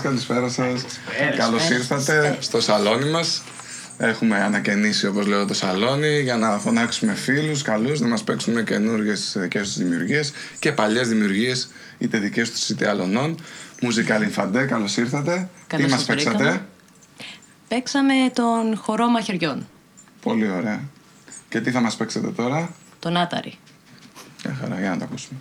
Καλησπέρα σας, καλησπέρα σας. Καλώς ήρθατε στο σαλόνι μας. Έχουμε ανακαινήσει όπως λέω το σαλόνι για να φωνάξουμε φίλους καλούς, να μας παίξουν καινούργιες δικές τους δημιουργίες και παλιές δημιουργίες είτε δικές τους είτε άλλων. Μουζικά Λιμφαντέ, καλώς ήρθατε. Καλώς Τι μας σας παίξατε; βρήκαμε. Παίξαμε τον χορό μαχαιριών, Πολύ ωραία. Και τι θα μας παίξετε τώρα; τον Άταρη. Μια χαρά, για να το ακούσουμε.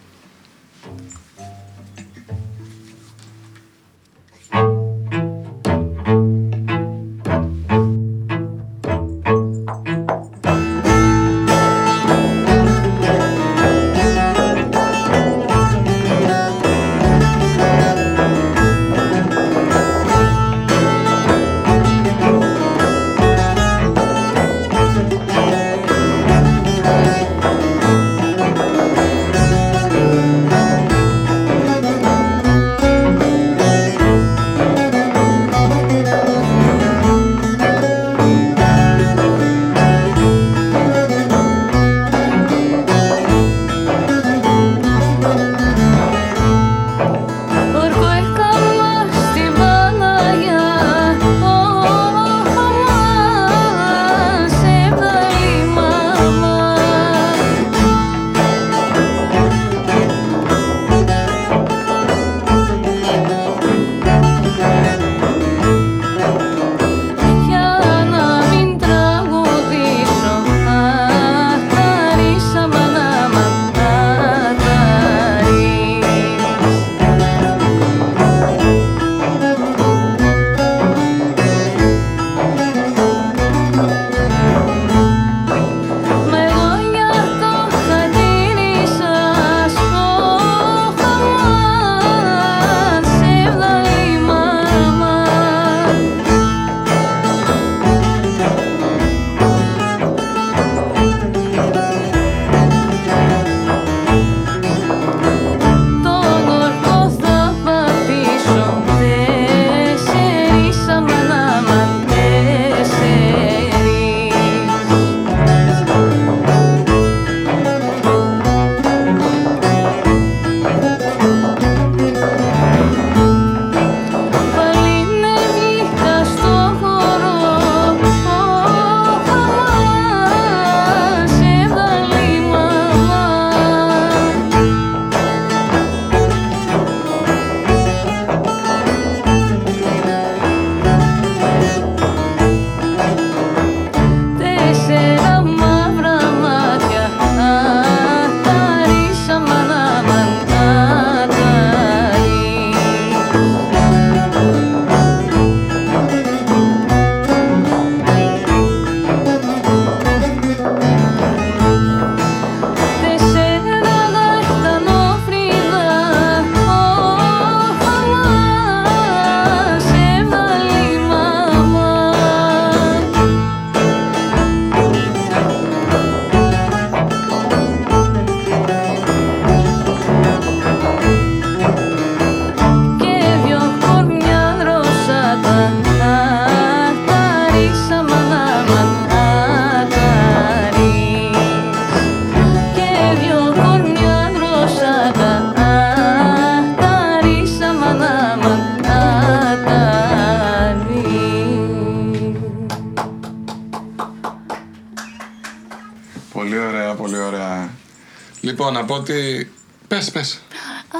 Ότι. Πες, πες.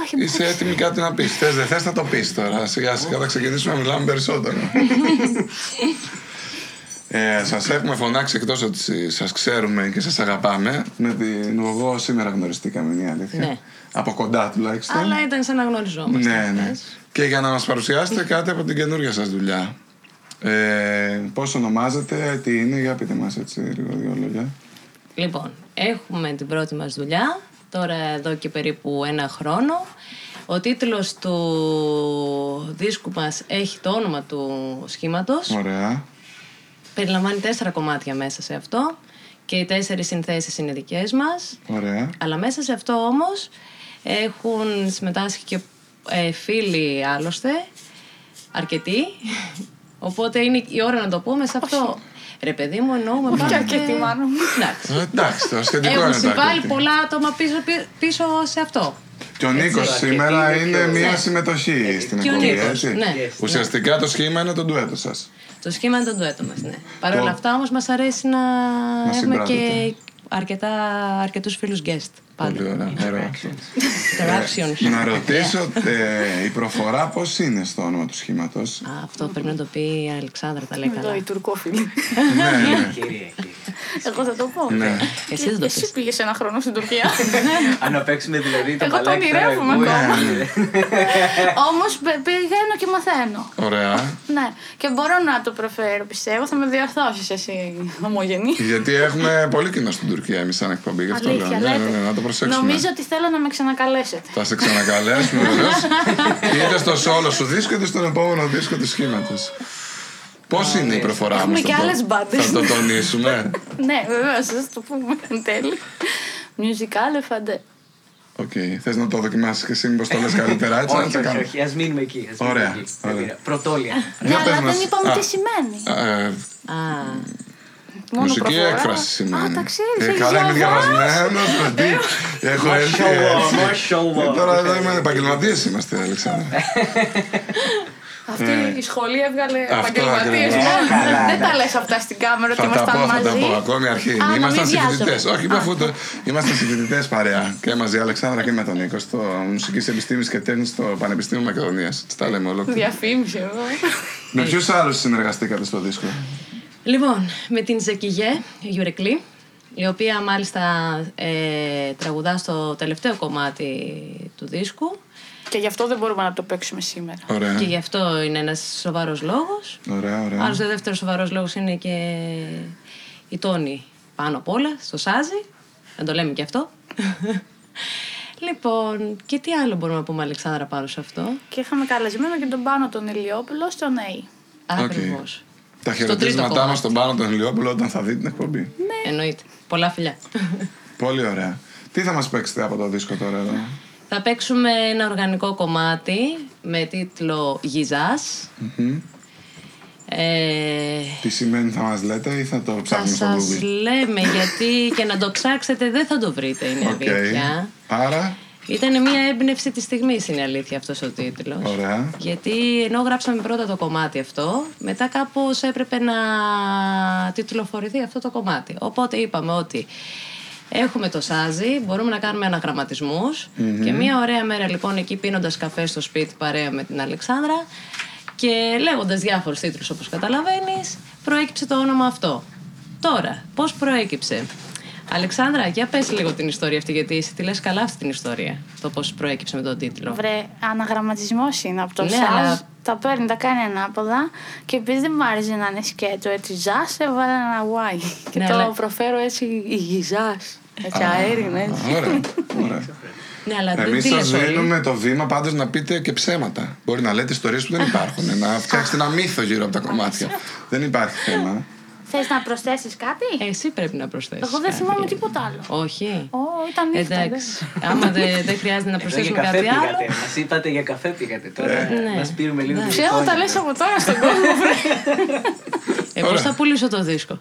Όχι, Είσαι έτοιμη κάτι να πεις. Θες, δεν θες, θα το πεις τώρα. Σιγά σιγά θα ξεκινήσουμε να μιλάμε περισσότερο. ε, σας έχουμε φωνάξει εκτός ότι σας ξέρουμε και σας αγαπάμε. Με την εγώ σήμερα γνωριστήκαμε, είναι η αλήθεια. Ναι. Από κοντά τουλάχιστον. Αλλά ήταν σαν να γνωριζόμαστε. Ναι, ναι. Και για να μας παρουσιάσετε κάτι από την καινούργια σας δουλειά. Ε, πώς ονομάζετε, τι είναι, για πείτε μας έτσι λίγο δύο λόγια. Λοιπόν, έχουμε την πρώτη μας δουλειά, τώρα εδώ και περίπου ένα χρόνο. Ο τίτλος του δίσκου μας έχει το όνομα του σχήματος. Ωραία. Περιλαμβάνει τέσσερα κομμάτια μέσα σε αυτό και οι τέσσερις συνθέσεις είναι δικές μας. Ωραία. Αλλά μέσα σε αυτό όμως έχουν συμμετάσχει και ε, φίλοι άλλωστε, αρκετοί. Οπότε είναι η ώρα να το πούμε σε αυτό. Ρε παιδί μου, εννοούμε Όχι πάντα- αρκετοί, μάλλον. Εντάξει. Ε, Εντάξει, το σχετικό Έχουν είναι το συμβάλει αρκετή. πολλά άτομα πίσω, πίσω σε αυτό. Και ο Νίκος σήμερα είναι είναι πιο- μία Ναι. συμμετοχή στην Και ο εκπομπή, Νίκος, έτσι. ναι. Yes. Ουσιαστικά το σχήμα είναι το ντουέτο σας. Το σχήμα είναι το ντουέτο μας, ναι. Παρ' Το- όλα αυτά όμως μας αρέσει να, έχουμε συμπράττετε. και αρκετά, αρκετούς φίλους guest. Πολύ Πάντα. ωραία. ωραία. Interactions. Να ρωτήσω, ε, η προφορά πώς είναι στο όνομα του σχήματος; Α, αυτό πρέπει να το πει η Αλεξάνδρα, τα λέει Εδώ καλά. οι τουρκόφιλοι. ναι, ναι. Κυρία, κυρία. Εγώ θα το πω. ναι. Εσύ δεν το Εσύ πεις. πήγες ένα χρόνο στην Τουρκία. Αν να παίξουμε δηλαδή το Εγώ το μπαλάκι τώρα, ονειρεύομαι εγώ- ακόμα. Ναι, Όμως πηγαίνω και μαθαίνω. Ωραία. Ναι, και μπορώ να το προφέρω, πιστεύω. Θα με διορθώσεις εσύ, ομογενή. Γιατί έχουμε πολύ κοινό στην Τουρκία εμείς σαν εκπομπή. Γι' αυτό λέω. Αλήθεια, Ναι, ναι, λέτε. ναι, να το προσέξουμε. Νομίζω ότι θέλω να με ξανακαλέσετε. Θα σε ξανακαλέσουμε βεβαίως. είτε στο solo σου δίσκο είτε στον επόμενο δίσκο του σχήματος. Πώς είναι η προφορά Έχουμε μας, και θα το- άλλες μπάντες. Θα το τονίσουμε; ναι, βεβαίως, θα το πούμε εν τέλει. Musical εφαντέ. Οκ. Θες να το δοκιμάσεις και εσύ, μήπως το λες καλύτερα έτσι. να Όχι, το όχι, κάνω. όχι, ας μείνουμε εκεί. ας μείνουμε Ωραία, εκεί. ωραία. Δεν πειράζει. Πρωτόλια. Ναι, Για πες αλλά μας. δεν είπαμε Α. τι σημαίνει. Ε, Α, Μόνο Μουσική προφορά. έκφραση σημαίνει. Α, τα ξέρεις, Ε, έχεις Καλά, είμαι διαβάσει. διαβασμένος. Έχω More έρθει show off, έτσι. more show Ε, off. Τώρα εδώ είμαι επαγγελματίε είμαστε, Αλεξάνδρα. Αυτή η σχολή έβγαλε Ναι. Αυτό επαγγελματίες. ακριβώς. Δεν τα λες αυτά στην κάμερα ότι Θα τα ήμασταν πω, θα τα μαζί. πω. Ακόμη αρχή. Α, να Ήμασταν μην βιάζομαι. συμφοιτητέ. Όχι, είπα αφού το. Ήμασταν συμφοιτητέ παρέα. Και μαζί, η Αλεξάνδρα και με τον Νίκο, στο Μουσικής Επιστήμης και Τέχνης στο Πανεπιστήμιο Μακεδονίας. Τα λέμε ολόκληρα. Διαφήμιση εδώ. Με ποιους άλλους συνεργαστήκατε στο δίσκο; Λοιπόν, με την Ζεκιγέ Γιουρεκλή, η οποία μάλιστα ε, τραγουδά στο τελευταίο κομμάτι του δίσκου Και γι' αυτό δεν μπορούμε να το παίξουμε σήμερα. Ωραία. και γι' αυτό είναι ένας σοβαρός λόγος. Ωραία, ωραία. Άλλος ο δεύτερος σοβαρός λόγος είναι και η Τόνη πάνω απ' όλα, στο Σάζι. Να το λέμε και αυτό. λοιπόν, και τι άλλο μπορούμε να πούμε Αλεξάνδρα πάνω σε αυτό; Και είχαμε καλεσμένο και τον Πάνο τον Ηλιόπουλο στο ΝΕΙ. Ακριβώς. Τα Στο τρίτο χαιρετίσματά κομμάτι. μας στον πάνω τον Ηλιόπουλο όταν θα δει την εκπομπή. Εννοείται. Πολλά φιλιά. Πολύ ωραία. Τι θα μας παίξετε από το δίσκο τώρα εδώ; Θα παίξουμε ένα οργανικό κομμάτι με τίτλο «Γυζάς». Μμμ. Ε, Τι σημαίνει θα μας λέτε ή θα το θα ψάχνουμε στο σας Google; λέμε γιατί και να το ψάξετε δεν θα το βρείτε είναι Οκ. αλήθεια. Άρα, Ήταν μια έμπνευση της στιγμής είναι αλήθεια αυτός ο τίτλος. ωραία. Γιατί ενώ γράψαμε πρώτα το κομμάτι αυτό, μετά κάπως έπρεπε να τιτλοφορηθεί αυτό το κομμάτι. Οπότε είπαμε ότι έχουμε το σάζι, μπορούμε να κάνουμε αναγραμματισμούς και μια ωραία μέρα λοιπόν εκεί πίνοντας καφέ στο σπίτι παρέα με την Αλεξάνδρα και λέγοντας διάφορους τίτλους όπως καταλαβαίνεις, προέκυψε το όνομα αυτό. Τώρα, πώς προέκυψε; Αλεξάνδρα, για πες λίγο την ιστορία αυτή, γιατί εσύ τη λες καλά αυτή την ιστορία. Το πώς προέκυψε με τον τίτλο. Βρε, αναγραμματισμός είναι από το Ναι, ΣΑΖ. αλλά- Τα παίρνει, τα κάνει ανάποδα. Και επειδή δεν μ' άρεσε να είναι σκέτο έτσι ζάς, έβαλα ένα Y. Και Ναι, το αλλά- προφέρω έτσι υγιζάς. Έτσι αέρινα έτσι. Ωραία. ωραία. Ναι, αλλά δεν Εμείς τη σας λες όλη. δίνουμε το βήμα πάντως να πείτε και ψέματα. Μπορεί να λέτε ιστορίες που δεν υπάρχουν. να φτιάξετε ένα μύθο γύρω από τα κομμάτια. δεν υπάρχει θέμα. Θες να προσθέσεις κάτι; Εσύ πρέπει να προσθέσεις. Εγώ δεν κάτι. θυμάμαι τίποτα άλλο. Όχι. Ω, ήταν νύχτα. Εντάξει. Άμα δεν δεν χρειάζεται να Εδώ για προσθέσουμε καφέ κάτι άλλο. πήγατε. Μας είπατε για καφέ πήγατε. Τώρα Ναι. να πήρουμε λίγο. Ναι. την Ξέρω τα εικόνα. λες από τώρα στον κόσμο. βρε. Ε, πώς Ωραία. θα πουλήσω το δίσκο;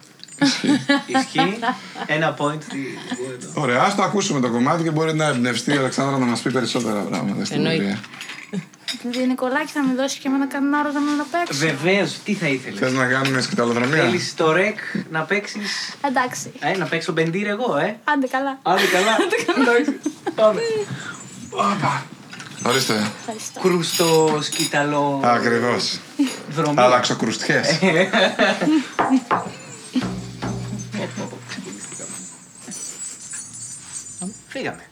Ισχύει. Ένα point. στη- εδώ. Ωραία, ας το ακούσουμε το κομμάτι και μπορεί να εμπνευστεί η Αλεξάνδρα να μας πει περισσότερα πράγματα στην Εννοείται. Πορεία. Τη Νικολάκη θα με δώσει και εμένα κανένα άλλο να παίξω. Βεβαίως, τι θα Θες ήθελε. να κάνουμε σκηταλοδρομία; Θέλεις το ρεκ να παίξεις; Εντάξει. Ε, να παίξω μπεντήρ εγώ, ε. Άντε καλά. Άντε καλά. Εντάξει. Πάμε. Ορίστε. Ευχαριστώ. Κρούστο, σκηταλό. Ακριβώς. Δρομή. Αλλαξοκρουστιέ. Φύγαμε.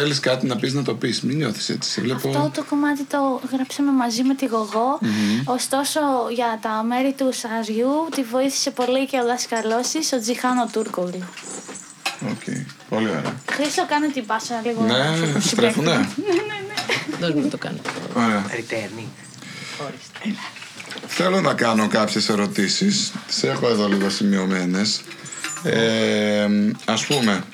Άμα θέλεις κάτι να πεις να το πεις, μην νιώθεις έτσι. Σε βλέπω... Αυτό το κομμάτι το γράψαμε μαζί με τη Γωγώ Ωστόσο, για τα μέρη του σαζιού τη βοήθησε πολύ και ο δάσκαλός της, ο Τζιχάν Τούρκογλου. Οκ. Πολύ ωραία. Χρήστο, κάνε την πάσα λίγο. Ναι, στρέφουνε. Δώσ' μου να το κάνω. Ωραία. Returning. Θέλω να κάνω κάποιες ερωτήσεις. Τις έχω εδώ λίγο σημειωμένες. Ε, ας πούμε,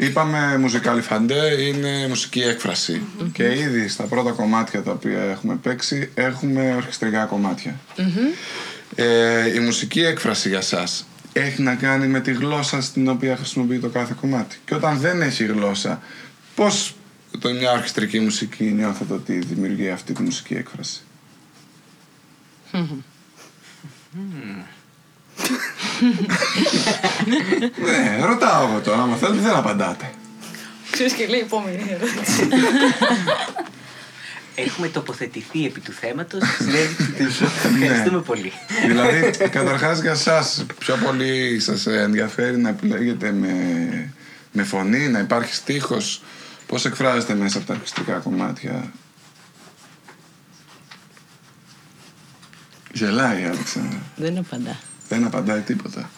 είπαμε μουσικάλι φαντέ είναι μουσική έκφραση. Και ήδη στα πρώτα κομμάτια τα οποία έχουμε παίξει έχουμε ορχιστρικά κομμάτια. Ε, η μουσική έκφραση για σας έχει να κάνει με τη γλώσσα στην οποία χρησιμοποιεί το κάθε κομμάτι. Και όταν δεν έχει γλώσσα, πώς το μια ορχιστρική μουσική νιώθετε ότι δημιουργεί αυτή τη μουσική έκφραση; Ναι, ρωτάω εγώ τώρα. Άμα θέλετε, δεν απαντάτε. Ξέρεις και λέει επόμενη ερώτηση. Έχουμε τοποθετηθεί επί του θέματος. Ευχαριστούμε πολύ. δηλαδή, καταρχάς για εσά, πιο πολύ σας ενδιαφέρει να επιλέγετε με, με φωνή, να υπάρχει στίχος. Πώς εκφράζετε μέσα από τα ακουστικά κομμάτια; Γελάει η Αλεξάνδρα. Δεν απαντά. Δεν απαντάει τίποτα.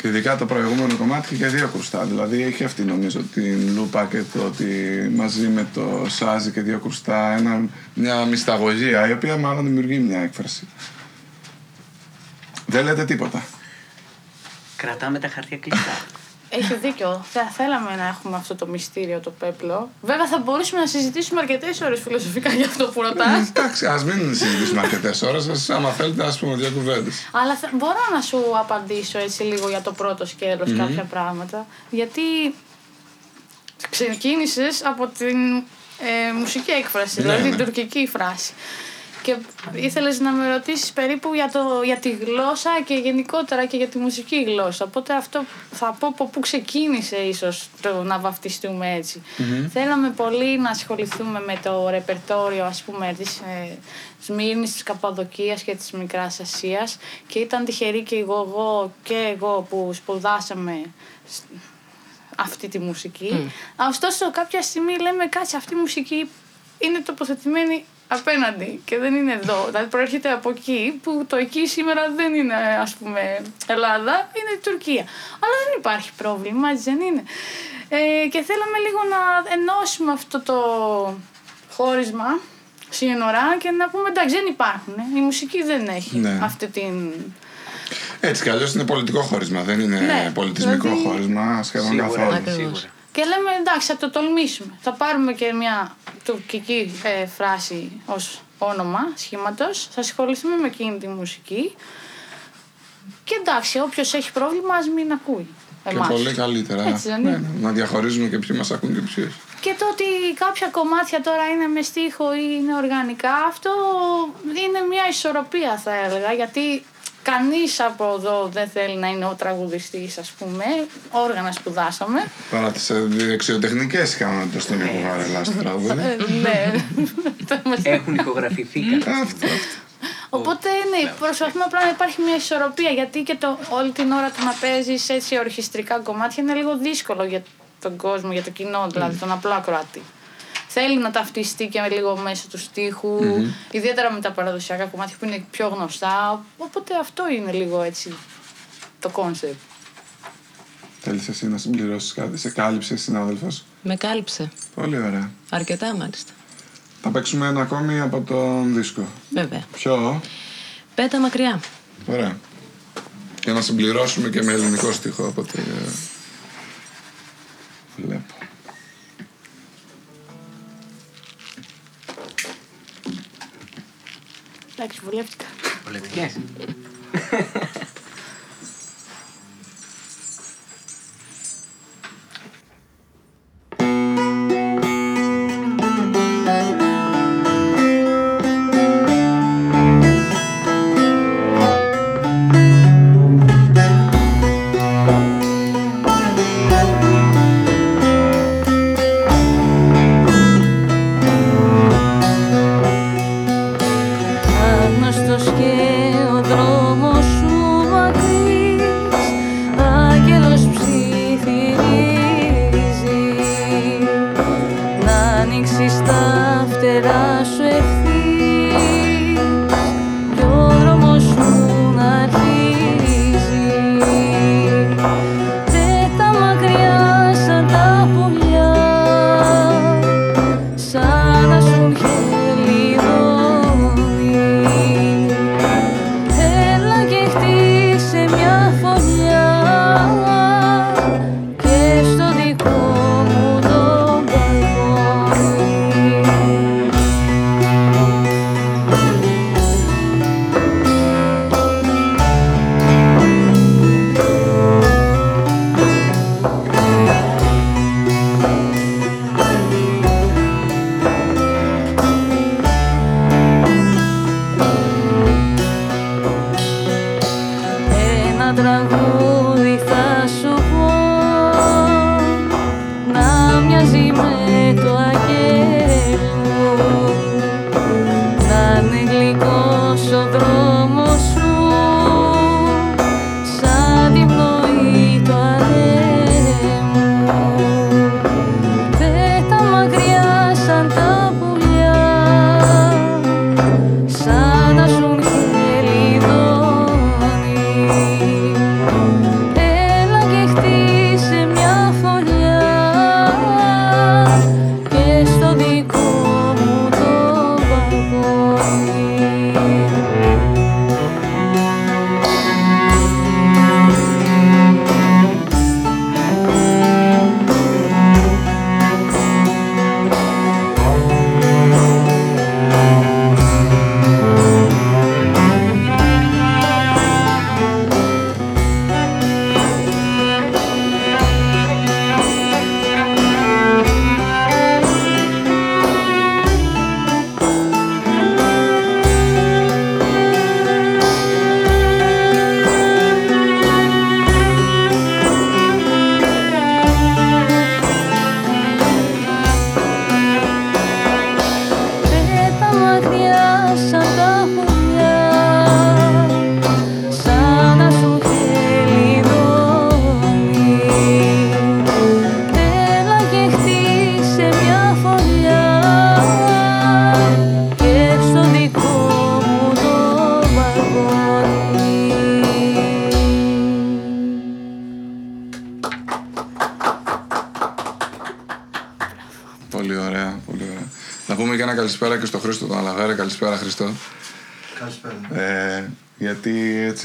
Και ειδικά το προηγούμενο κομμάτι είχε και δύο ακουστά. Δηλαδή έχει αυτή νομίζω την λούπα και το ότι μαζί με το σάζι και δύο ακουστά ένα, μια μυσταγωγία η οποία μάλλον δημιουργεί μια έκφραση. Δεν λέτε τίποτα. Κρατάμε τα χαρτιά κλειστά. Έχεις δίκιο. Θα θέλαμε να έχουμε αυτό το μυστήριο, το πέπλο. Βέβαια, θα μπορούσαμε να συζητήσουμε αρκετές ώρες φιλοσοφικά για αυτό που ρωτάς. Εντάξει, ας μην συζητήσουμε αρκετές ώρες. Άμα θέλετε, ας πούμε δύο κουβέντε. Αλλά θα- μπορώ να σου απαντήσω έτσι λίγο για το πρώτο σκέλος κάποια πράγματα. Γιατί ξεκίνησες από την ε, μουσική έκφραση, Ναι, δηλαδή ναι. την τουρκική φράση. Και ήθελες να με ρωτήσεις περίπου για, το, για τη γλώσσα και γενικότερα και για τη μουσική γλώσσα. Οπότε αυτό θα πω από πού ξεκίνησε ίσως το να βαφτιστούμε έτσι. Θέλαμε πολύ να ασχοληθούμε με το ρεπερτόριο ας πούμε της ε, Σμύρνης, της Καπαδοκίας και της Μικράς Ασίας και ήταν τυχερή και εγώ, εγώ και εγώ που σπουδάσαμε σ- αυτή τη μουσική. Ωστόσο κάποια στιγμή λέμε κάτσε αυτή η μουσική είναι τοποθετημένη απέναντι και δεν είναι εδώ. Δηλαδή προέρχεται από εκεί που το εκεί σήμερα δεν είναι ας πούμε Ελλάδα, είναι η Τουρκία. Αλλά δεν υπάρχει πρόβλημα, έτσι δεν είναι. Ε, και θέλαμε λίγο να ενώσουμε αυτό το χώρισμα σύνορα και να πούμε εντάξει δεν υπάρχουν. ε. Η μουσική δεν έχει Ναι. αυτή την... Έτσι κι αλλιώς είναι πολιτικό χώρισμα, δεν είναι Ναι, πολιτισμικό δηλαδή- χώρισμα σχεδόν Σίγουρα, καθόλου. Ακριβώς. σίγουρα. Και λέμε εντάξει θα το τολμήσουμε. Θα πάρουμε και μια τουρκική ε, φράση ως όνομα σχήματος. Θα ασχοληθούμε με εκείνη τη μουσική. Και εντάξει, όποιος έχει πρόβλημα ας μην ακούει Και εμάς. πολύ καλύτερα. Έτσι δεν Ναι, είναι. ναι, να διαχωρίζουμε και ποιοι μας ακούν και ποιοι όχι. Και το ότι κάποια κομμάτια τώρα είναι με στίχο ή είναι οργανικά, αυτό είναι μια ισορροπία θα έλεγα, γιατί κανείς από εδώ δεν θέλει να είναι ο τραγουδιστής ας πούμε, όργανα σπουδάσαμε. Παρά τις δεξιοτεχνικέ ικανότητε των Νίκο Βαρελά στο τραγούδι. ναι. Έχουν ηχογραφηθεί κατά Αυτό, αυτό. Οπότε ναι, προσπαθούμε απλά να υπάρχει μια ισορροπία γιατί και το, όλη την ώρα το να παίζεις έτσι ορχιστρικά κομμάτια είναι λίγο δύσκολο για τον κόσμο, για το κοινό δηλαδή, τον απλό ακροατή. Θέλει να ταυτιστεί και με λίγο μέσα τους στιχου ιδιαίτερα με τα παραδοσιακά κομμάτια που είναι πιο γνωστά. Οπότε αυτό είναι λίγο έτσι το concept. Θέλεις εσύ να συμπληρώσεις κάτι, σε κάλυψε συνάδελφος; Με κάλυψε. Πολύ ωραία. Αρκετά μάλιστα. Θα παίξουμε ένα ακόμη από τον δίσκο. Βέβαια. Ποιο; Πέτα μακριά. Ωραία. Για να συμπληρώσουμε και με ελληνικό στίχο από ό,τι ε, βλέπω. Εντάξει, βουλεύτηκα. Πολιτικές.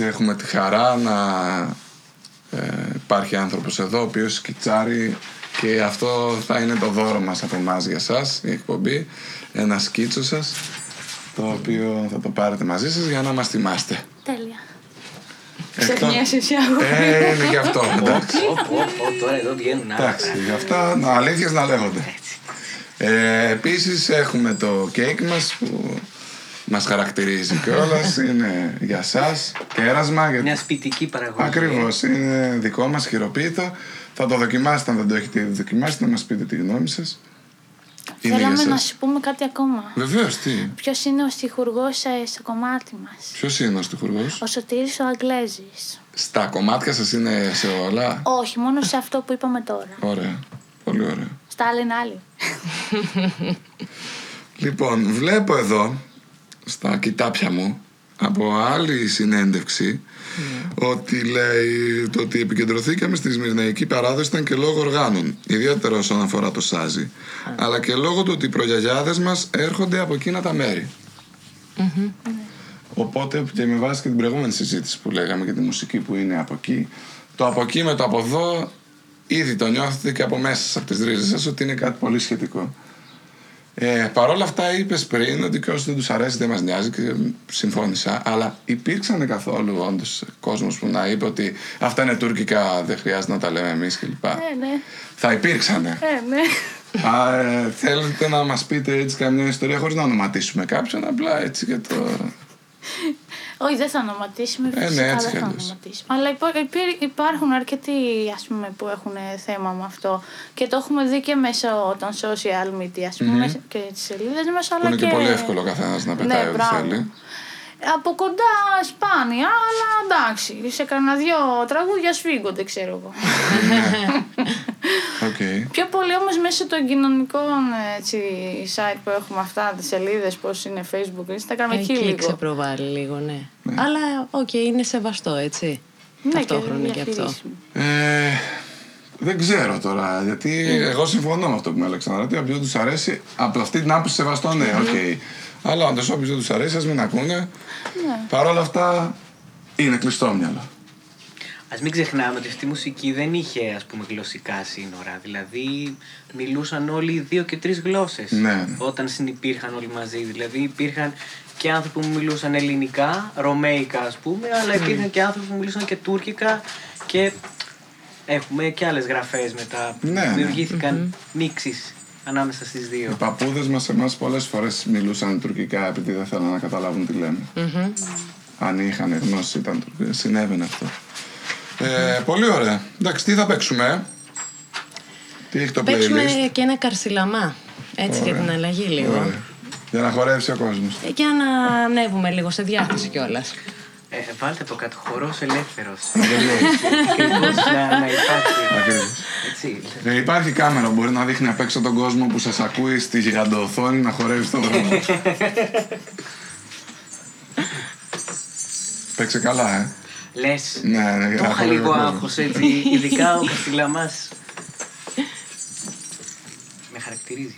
έχουμε τη χαρά να ε, υπάρχει άνθρωπος εδώ ο οποίος σκιτσάρει και αυτό θα είναι το δώρο μας από εμάς για σας, η εκπομπή. Ένα σκίτσο σας, το οποίο θα το πάρετε μαζί σας για να μας θυμάστε. Τέλεια. Εκτός- Ξεχνιέσαι εσύ αγόρι. Ε, είναι και αυτό, εντάξει. Πω, πω, πω, τώρα εδώ βγαίνουν άλλα. Εντάξει, γι' αυτά να- αλήθειες να λέγονται. Ε, επίσης έχουμε το κέικ μας που μας χαρακτηρίζει κιόλας. είναι για σας, κέρασμα. γιατί- Μια σπιτική παραγωγή. Ακριβώς, είναι δικό μας χειροποίητο. Θα το δοκιμάσετε αν δεν το έχετε ήδη δοκιμάσει, να μας πείτε τη γνώμη σας. Είναι για Θέλαμε να σας. σου πούμε κάτι ακόμα. Βεβαίως, τι; Ποιος είναι ο στιχουργός ε, στο κομμάτι μας; Ποιος είναι ο στιχουργός; Ο Σωτήρης ο Αγγλέζης. Στα κομμάτια σας είναι σε όλα; Όχι, μόνο σε αυτό που είπαμε τώρα. Ωραία. Πολύ ωραία. Στα άλλα είναι άλλοι. Λοιπόν, βλέπω εδώ, στα κοιτάπια μου, από άλλη συνέντευξη, ότι λέει το ότι επικεντρωθήκαμε στη Σμυρναϊκή παράδοση ήταν και λόγω οργάνων, ιδιαίτερα όσον αφορά το σάζι, αλλά και λόγω του ότι οι προγιαγιάδες μας έρχονται από εκείνα τα μέρη. Οπότε και με βάση και την προηγούμενη συζήτηση που λέγαμε για τη μουσική που είναι από εκεί, το από εκεί με το από εδώ ήδη το νιώθετε και από μέσα σας, από τις ρίζες σας ότι είναι κάτι πολύ σχετικό. Ε, Παρ' όλα αυτά είπες πριν ότι και όσοι δεν τους αρέσει δεν μας νοιάζει και συμφώνησα. Αλλά υπήρξαν καθόλου όντως κόσμος που να είπε ότι αυτά είναι τουρκικά, δεν χρειάζεται να τα λέμε εμείς κλπ. Ε, ναι. Θα υπήρξανε. Ε, ναι. Α, ε, θέλετε να μας πείτε έτσι καμιά ιστορία χωρίς να ονοματίσουμε κάποιον, απλά έτσι για το. Όχι, δεν θα ονοματίσουμε. Ε, ναι, Φυσικά έτσι δεν κι θα αλλιώς. ονοματίσουμε. Αλλά υπά- υπήρ- υπάρχουν αρκετοί ας πούμε, που έχουν θέμα με αυτό. Και το έχουμε δει και μέσω των social media, ας πούμε, και τις σελίδες μας. Που Αλλά είναι και πολύ εύκολο ο καθένας να πετάει Ναι, ό,τι μπράβο. θέλει. Από κοντά σπάνια, αλλά εντάξει. Σε κανένα δυο τραγούδια σφίγγονται, ξέρω εγώ. Οκ. Πιο πολύ όμως μέσω των κοινωνικών έτσι, site που έχουμε αυτά, τις σελίδες, πώς είναι facebook, instagram, εκεί Εκεί λίγο. ξεπροβάλλει λίγο, ναι. Αλλά, οκ, είναι σεβαστό, έτσι. Ναι, Ταυτόχρονα και αυτό. διαχειρίσιμο. Ε, δεν ξέρω τώρα, γιατί εγώ συμφωνώ με αυτό που με έλεγξαν. ότι όποιον δεν του αρέσει, από αυτή την άποψη σεβαστό, ναι, οκ. Αλλά όντως, όποιος δεν τους αρέσει, ας μην ακούνε. Παρ' όλα αυτά, είναι κλειστό μυαλό. Α μην ξεχνάμε ότι αυτή η μουσική δεν είχε ας πούμε γλωσσικά σύνορα. Δηλαδή μιλούσαν όλοι δύο και τρεις γλώσσες. Ναι. Όταν συνυπήρχαν όλοι μαζί. Δηλαδή υπήρχαν και άνθρωποι που μιλούσαν ελληνικά, ρωμαϊκά ας πούμε, αλλά υπήρχαν και άνθρωποι που μιλούσαν και τουρκικά και έχουμε και άλλες γραφές μετά. Ναι, ναι. Δημιουργήθηκαν μίξεις ανάμεσα στις Οι δύο. παππούδες μας εμάς πολλές φορές μιλούσαν τουρκικά επειδή δεν θέλανε να καταλάβουν τι λέμε. Αν είχαν γνώση, ήταν τουρκικά. Συνέβαινε αυτό. Ε, πολύ ωραία. Εντάξει, τι θα παίξουμε, ε; Τι έχει το Παίξουμε playlist; και ένα καρσιλαμά. Έτσι για την αλλαγή λίγο. Ωραία. Για να χορεύσει ο κόσμος. Ε, Για να ανέβουμε λίγο σε διάθεση κιόλας. Ε, βάλτε από κάτω χορός ελεύθερος. Ακριβώς να, να υπάρχει. Ακριβώς. Έτσι. Ε, υπάρχει κάμερα που μπορεί να δείχνει απ' έξω τον κόσμο που σας ακούει στη γιγαντοοθόνη να χορεύει στον δρόμο. Παίξε καλά, ε. Λες, Ναι, ναι, το να είχα χορεύει λίγο ο κόσμος. άγχος έτσι, ειδικά ο Καστιλαμάς. Με χαρακτηρίζει.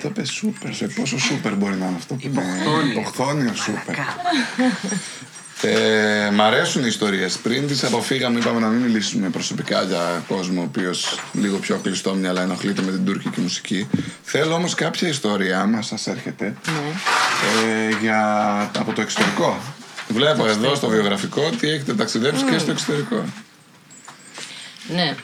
Σούπερ είπε, αλλά το είπε σούπερ. Σε πόσο σούπερ μπορεί να είναι αυτό που είναι. Υποχθόνιο. Υποχθόνιο σούπερ. Κα. Ε, μ' αρέσουν οι ιστορίες. Πριν τις αποφύγαμε, είπαμε να μην μιλήσουμε προσωπικά για κόσμο ο οποίος λίγο πιο κλειστό μυαλά ενοχλείται με την τουρκική μουσική. Θέλω όμως κάποια ιστορία, άμα σας έρχεται, ε, για, από το εξωτερικό. Βλέπω εδώ στο βιογραφικό ότι έχετε ταξιδέψει και στο εξωτερικό. Ναι.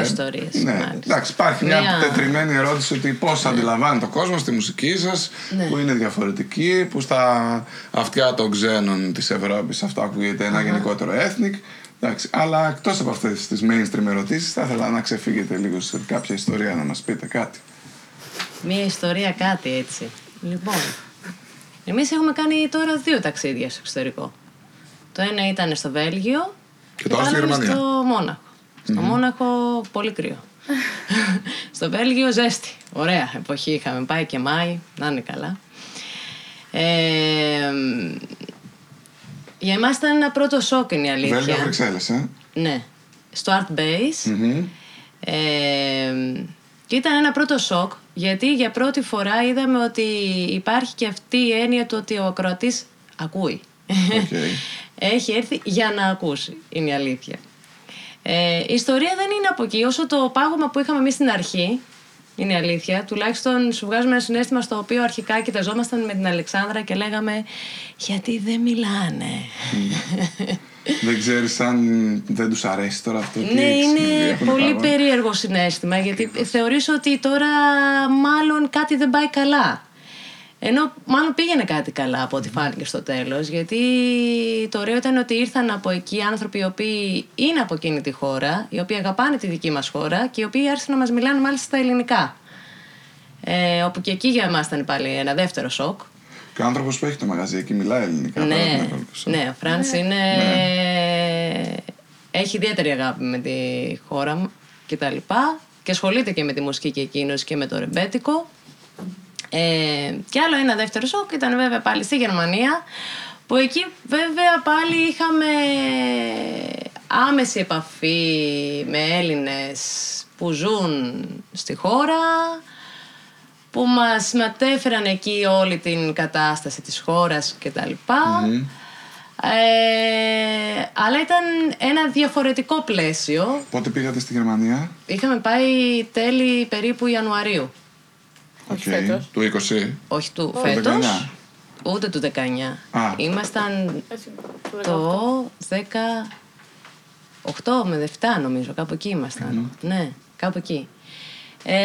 Ε, Δύο ιστορίες. Ναι, εντάξει, υπάρχει μια Μία- τετριμένη ερώτηση ότι πώς αντιλαμβάνει το κόσμος τη μουσική σας, Ναι. που είναι διαφορετική, που στα αυτιά των ξένων της Ευρώπης αυτό ακούγεται ένα γενικότερο ethnic. Εντάξει, αλλά εκτός από αυτές τις mainstream ερωτήσεις, θα ήθελα να ξεφύγετε λίγο σε κάποια ιστορία να μας πείτε κάτι. Μία ιστορία κάτι έτσι. Λοιπόν, εμείς έχουμε κάνει τώρα δύο ταξίδια στο εξωτερικό. Το ένα ήταν στο Βέλγιο Και το άλλο στη πάλαμε Γερμανία. στο Μόναχο. Στο Μόναχο πολύ κρύο. στο Βέλγιο ζέστη. Ωραία εποχή είχαμε πάει και Μάη, να είναι καλά. Ε, Για εμάς ήταν ένα πρώτο σοκ είναι η αλήθεια. Βέλγιο Βρυξέλλες, ε. Ναι. Στο Art Base. Μμμ. Ε, και ήταν ένα πρώτο σοκ, γιατί για πρώτη φορά είδαμε ότι υπάρχει και αυτή η έννοια του ότι ο ακροατής ακούει. Οκ. Έχει έρθει για να ακούσει, είναι η αλήθεια. Ε, η ιστορία δεν είναι από εκεί. Όσο το πάγωμα που είχαμε εμείς στην αρχή, είναι η αλήθεια, τουλάχιστον σου βγάζουμε ένα συναίσθημα στο οποίο αρχικά κοιταζόμασταν με την Αλεξάνδρα και λέγαμε Γιατί δεν μιλάνε. Δεν ξέρεις αν δεν τους αρέσει τώρα αυτό. τι Ναι, έχεις συμβεί, είναι έχουν πολύ πάγο. περίεργο συναίσθημα γιατί θεωρείς ότι τώρα μάλλον κάτι δεν πάει καλά. Ενώ μάλλον πήγαινε κάτι καλά από ό,τι φάνηκε στο τέλος γιατί το ωραίο ήταν ότι ήρθαν από εκεί άνθρωποι οι οποίοι είναι από εκείνη τη χώρα, οι οποίοι αγαπάνε τη δική μας χώρα και οι οποίοι άρχισαν να μας μιλάνε μάλιστα στα ελληνικά. Ε, όπου και εκεί για εμάς ήταν πάλι ένα δεύτερο σοκ. Και ο άνθρωπος που έχει το μαγαζί εκεί μιλάει ελληνικά. τώρα, Ναι, δεν έχω- ναι, ο Φρανς είναι... Έχει ιδιαίτερη αγάπη με τη χώρα μου και τα λοιπά και ασχολείται και με τη μουσική και εκείνος και με το ρεμπέτικο. Ε, και άλλο ένα δεύτερο σοκ ήταν βέβαια πάλι στη Γερμανία που εκεί βέβαια πάλι είχαμε άμεση επαφή με Έλληνες που ζουν στη χώρα που μας μετέφεραν εκεί όλη την κατάσταση της χώρας και τα λοιπα Ε, αλλά ήταν ένα διαφορετικό πλαίσιο. Πότε πήγατε στη Γερμανία; Είχαμε πάει τέλη περίπου Ιανουαρίου. Οκ. φέτος. Του 20. Όχι του Το φέτος, 19. ούτε του 19. Α. Ήμασταν Έτσι, του το 18 με 7 νομίζω, κάπου εκεί ήμασταν. Ναι, κάπου εκεί. Ε,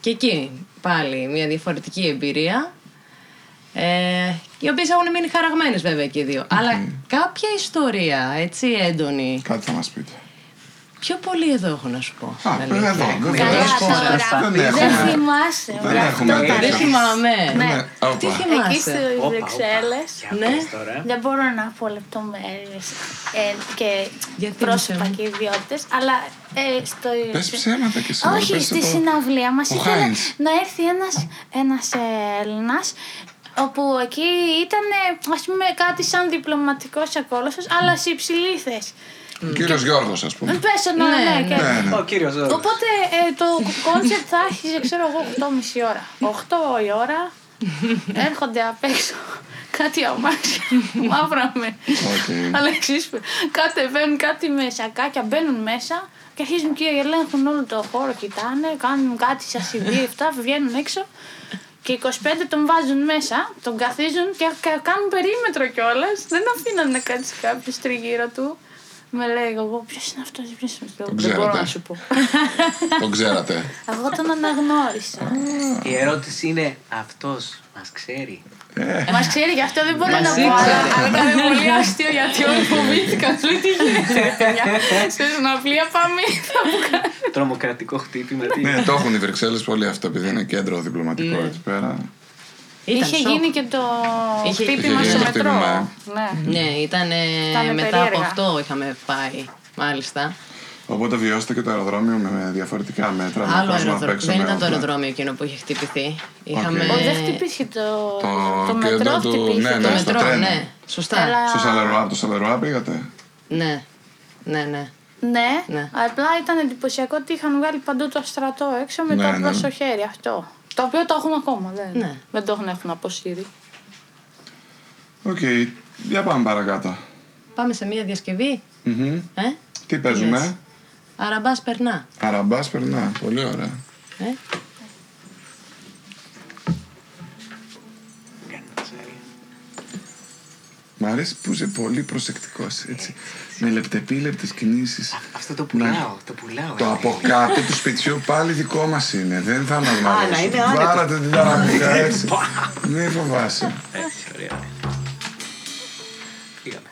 και εκεί πάλι μια διαφορετική εμπειρία. Ε, οι οποίες έχουν μείνει χαραγμένες βέβαια και οι δύο. Αλλά κάποια ιστορία έτσι έντονη. Κάτι θα μας πείτε. Πιο πολύ εδώ έχω να σου πω. Α, την αλήθεια. εδώ, δεν Καλά χώρας. τώρα. Δεν Δεν έχουμε. θυμάσαι. Δεν μπράβο, έχουμε αυτό τέτοια. τα Δεν λες. θυμάμαι. Ναι. Ναι, όπα. Τι Εκεί θυμάσαι. στις Όπα, όπα. Βρυξέλλες Για Ναι. πες τώρα. δεν μπορώ να πω λεπτομέρειες ε, και Για πρόσωπα θύμισε μου. και ιδιότητες, αλλά ε, στο... Πες ψέματα και εσύ. Όχι, πες στη το- συναυλία μας ο ήθελε Χάινς. να έρθει ένας, ένας ε, Έλληνας όπου εκεί ήταν ε, ας πούμε κάτι σαν διπλωματικός ακόλουθος αλλά σε υψηλή θέση. Ο κύριος Γιώργος, ας πούμε. Πες το, ναι, Ναι, ναι, ναι. και- Ναι, ναι. Ο κύριος Ζώδης. Οπότε ε, το κόνσεπτ θα άρχισε, ξέρω εγώ, 8.30 ώρα. 8 η ώρα έρχονται απ' έξω κάτι αμάξια, μαύρα με. Οκ. Αλλά εξίσου, κατεβαίνουν κάτι με σακάκια, μπαίνουν μέσα και αρχίζουν και ελέγχουν όλο το χώρο, κοιτάνε, κάνουν κάτι σαν CD, αυτά, βγαίνουν έξω. Και 25 τον βάζουν μέσα, τον καθίζουν και κα- κάνουν περίμετρο κιόλας. Δεν αφήναν να κάτσει κάποιο τριγύρω του. Με λέει εγώ, ποιος είναι αυτός, ποιος είναι αυτός; Τον Δεν μπορώ ξέρατε. να σου πω. Τον ξέρατε. Εγώ τον αναγνώρισα. Η ερώτηση είναι αυτός μας ξέρει; Μας ξέρει γι' αυτό δεν μπορώ Μας να πω. ήξερε. Αλλά αλλά ήταν πολύ αστείο γιατί όλοι φοβήθηκαν. Σου λέει τι γίνεται, ρε παιδιά. Σε συναυλία πάμε. θα μου κάνει. Τρομοκρατικό χτύπημα. τι. Ναι, το έχουν οι Βρυξέλλες πολύ αυτό, επειδή είναι κέντρο διπλωματικό Ναι. εκεί πέρα. Ήταν Είχε σοκ. γίνει και το Είχε- χτύπημα είχε στο γίνει το μετρό. χτύπημα, Ναι. Ναι, ήταν Ήτανε μετά περίεργα. από αυτό είχαμε πάει. Μάλιστα. Οπότε βιώσετε και το αεροδρόμιο με διαφορετικά μέτρα. με Άλλο κόσμο απ' αεροδρόμιο. έξω Δεν με ήταν το όπλα. αεροδρόμιο εκείνο που είχε χτυπηθεί. Είχαμε. Όχι, δεν χτυπήθηκε το, Το το μετρό, κέντρο του- χτυπήθηκε. ναι, Το ναι. στο μετρό, τρένο. ναι. Σωστά. Αλλά- Στο Σαρλερουά, από το Σαρλερουά πήγατε; Ναι. Ναι, ναι. Ναι, Ναι. απλά ήταν εντυπωσιακό ότι είχαν βγάλει παντού το στρατό έξω με Ναι, το ναι. προσοχέρι αυτό. Το οποίο το έχουν ακόμα, δεν, Ναι. δεν το έχουν, έχουν αποσύρει. Οκ, για πάμε παρακάτω. Πάμε σε μια διασκευή. Μμμ. Ε; Τι παίζουμε, λες; Αραμπάς περνά. Αραμπάς περνά, πολύ ωραία. Ε; Μ' αρέσει που είσαι πολύ προσεκτικός, έτσι. Με λεπτεπίλεπτες κινήσεις. Αυτό το Ναι. πουλάω, το πουλάω. Το ε. από κάτω του σπιτιού πάλι δικό μας είναι. Δεν θα μας Α, να μαρέσει. είναι άνετο. Βάρατε την ταραμικά έτσι. Μην φοβάσαι. Έτσι, ωραία. Φύγαμε.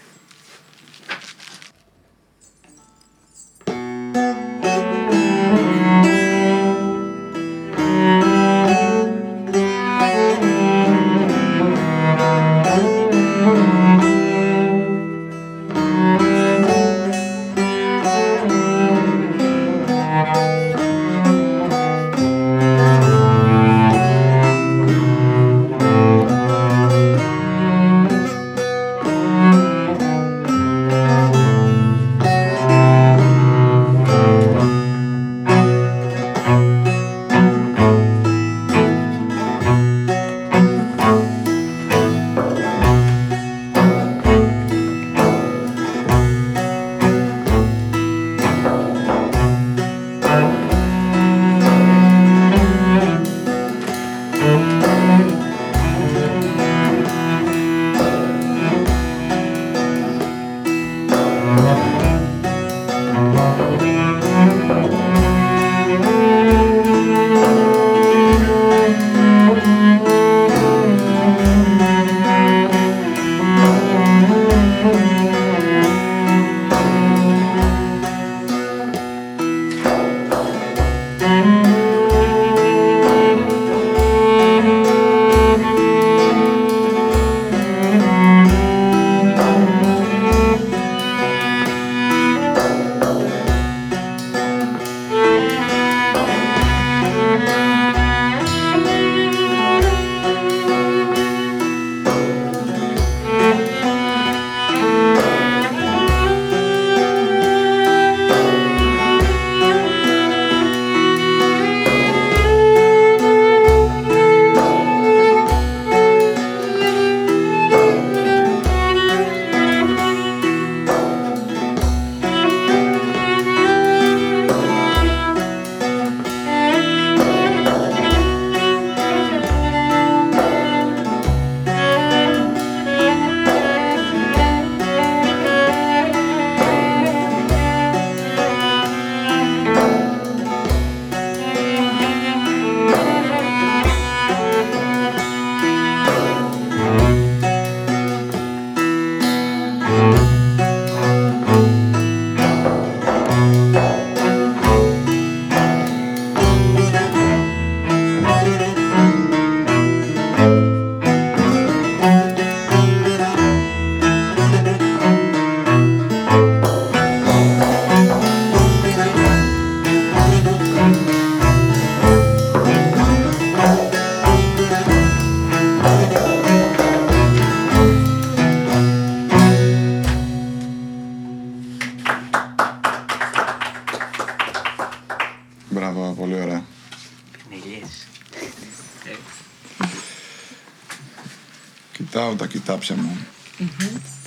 Κοιτάω τα κοιτάπια μου.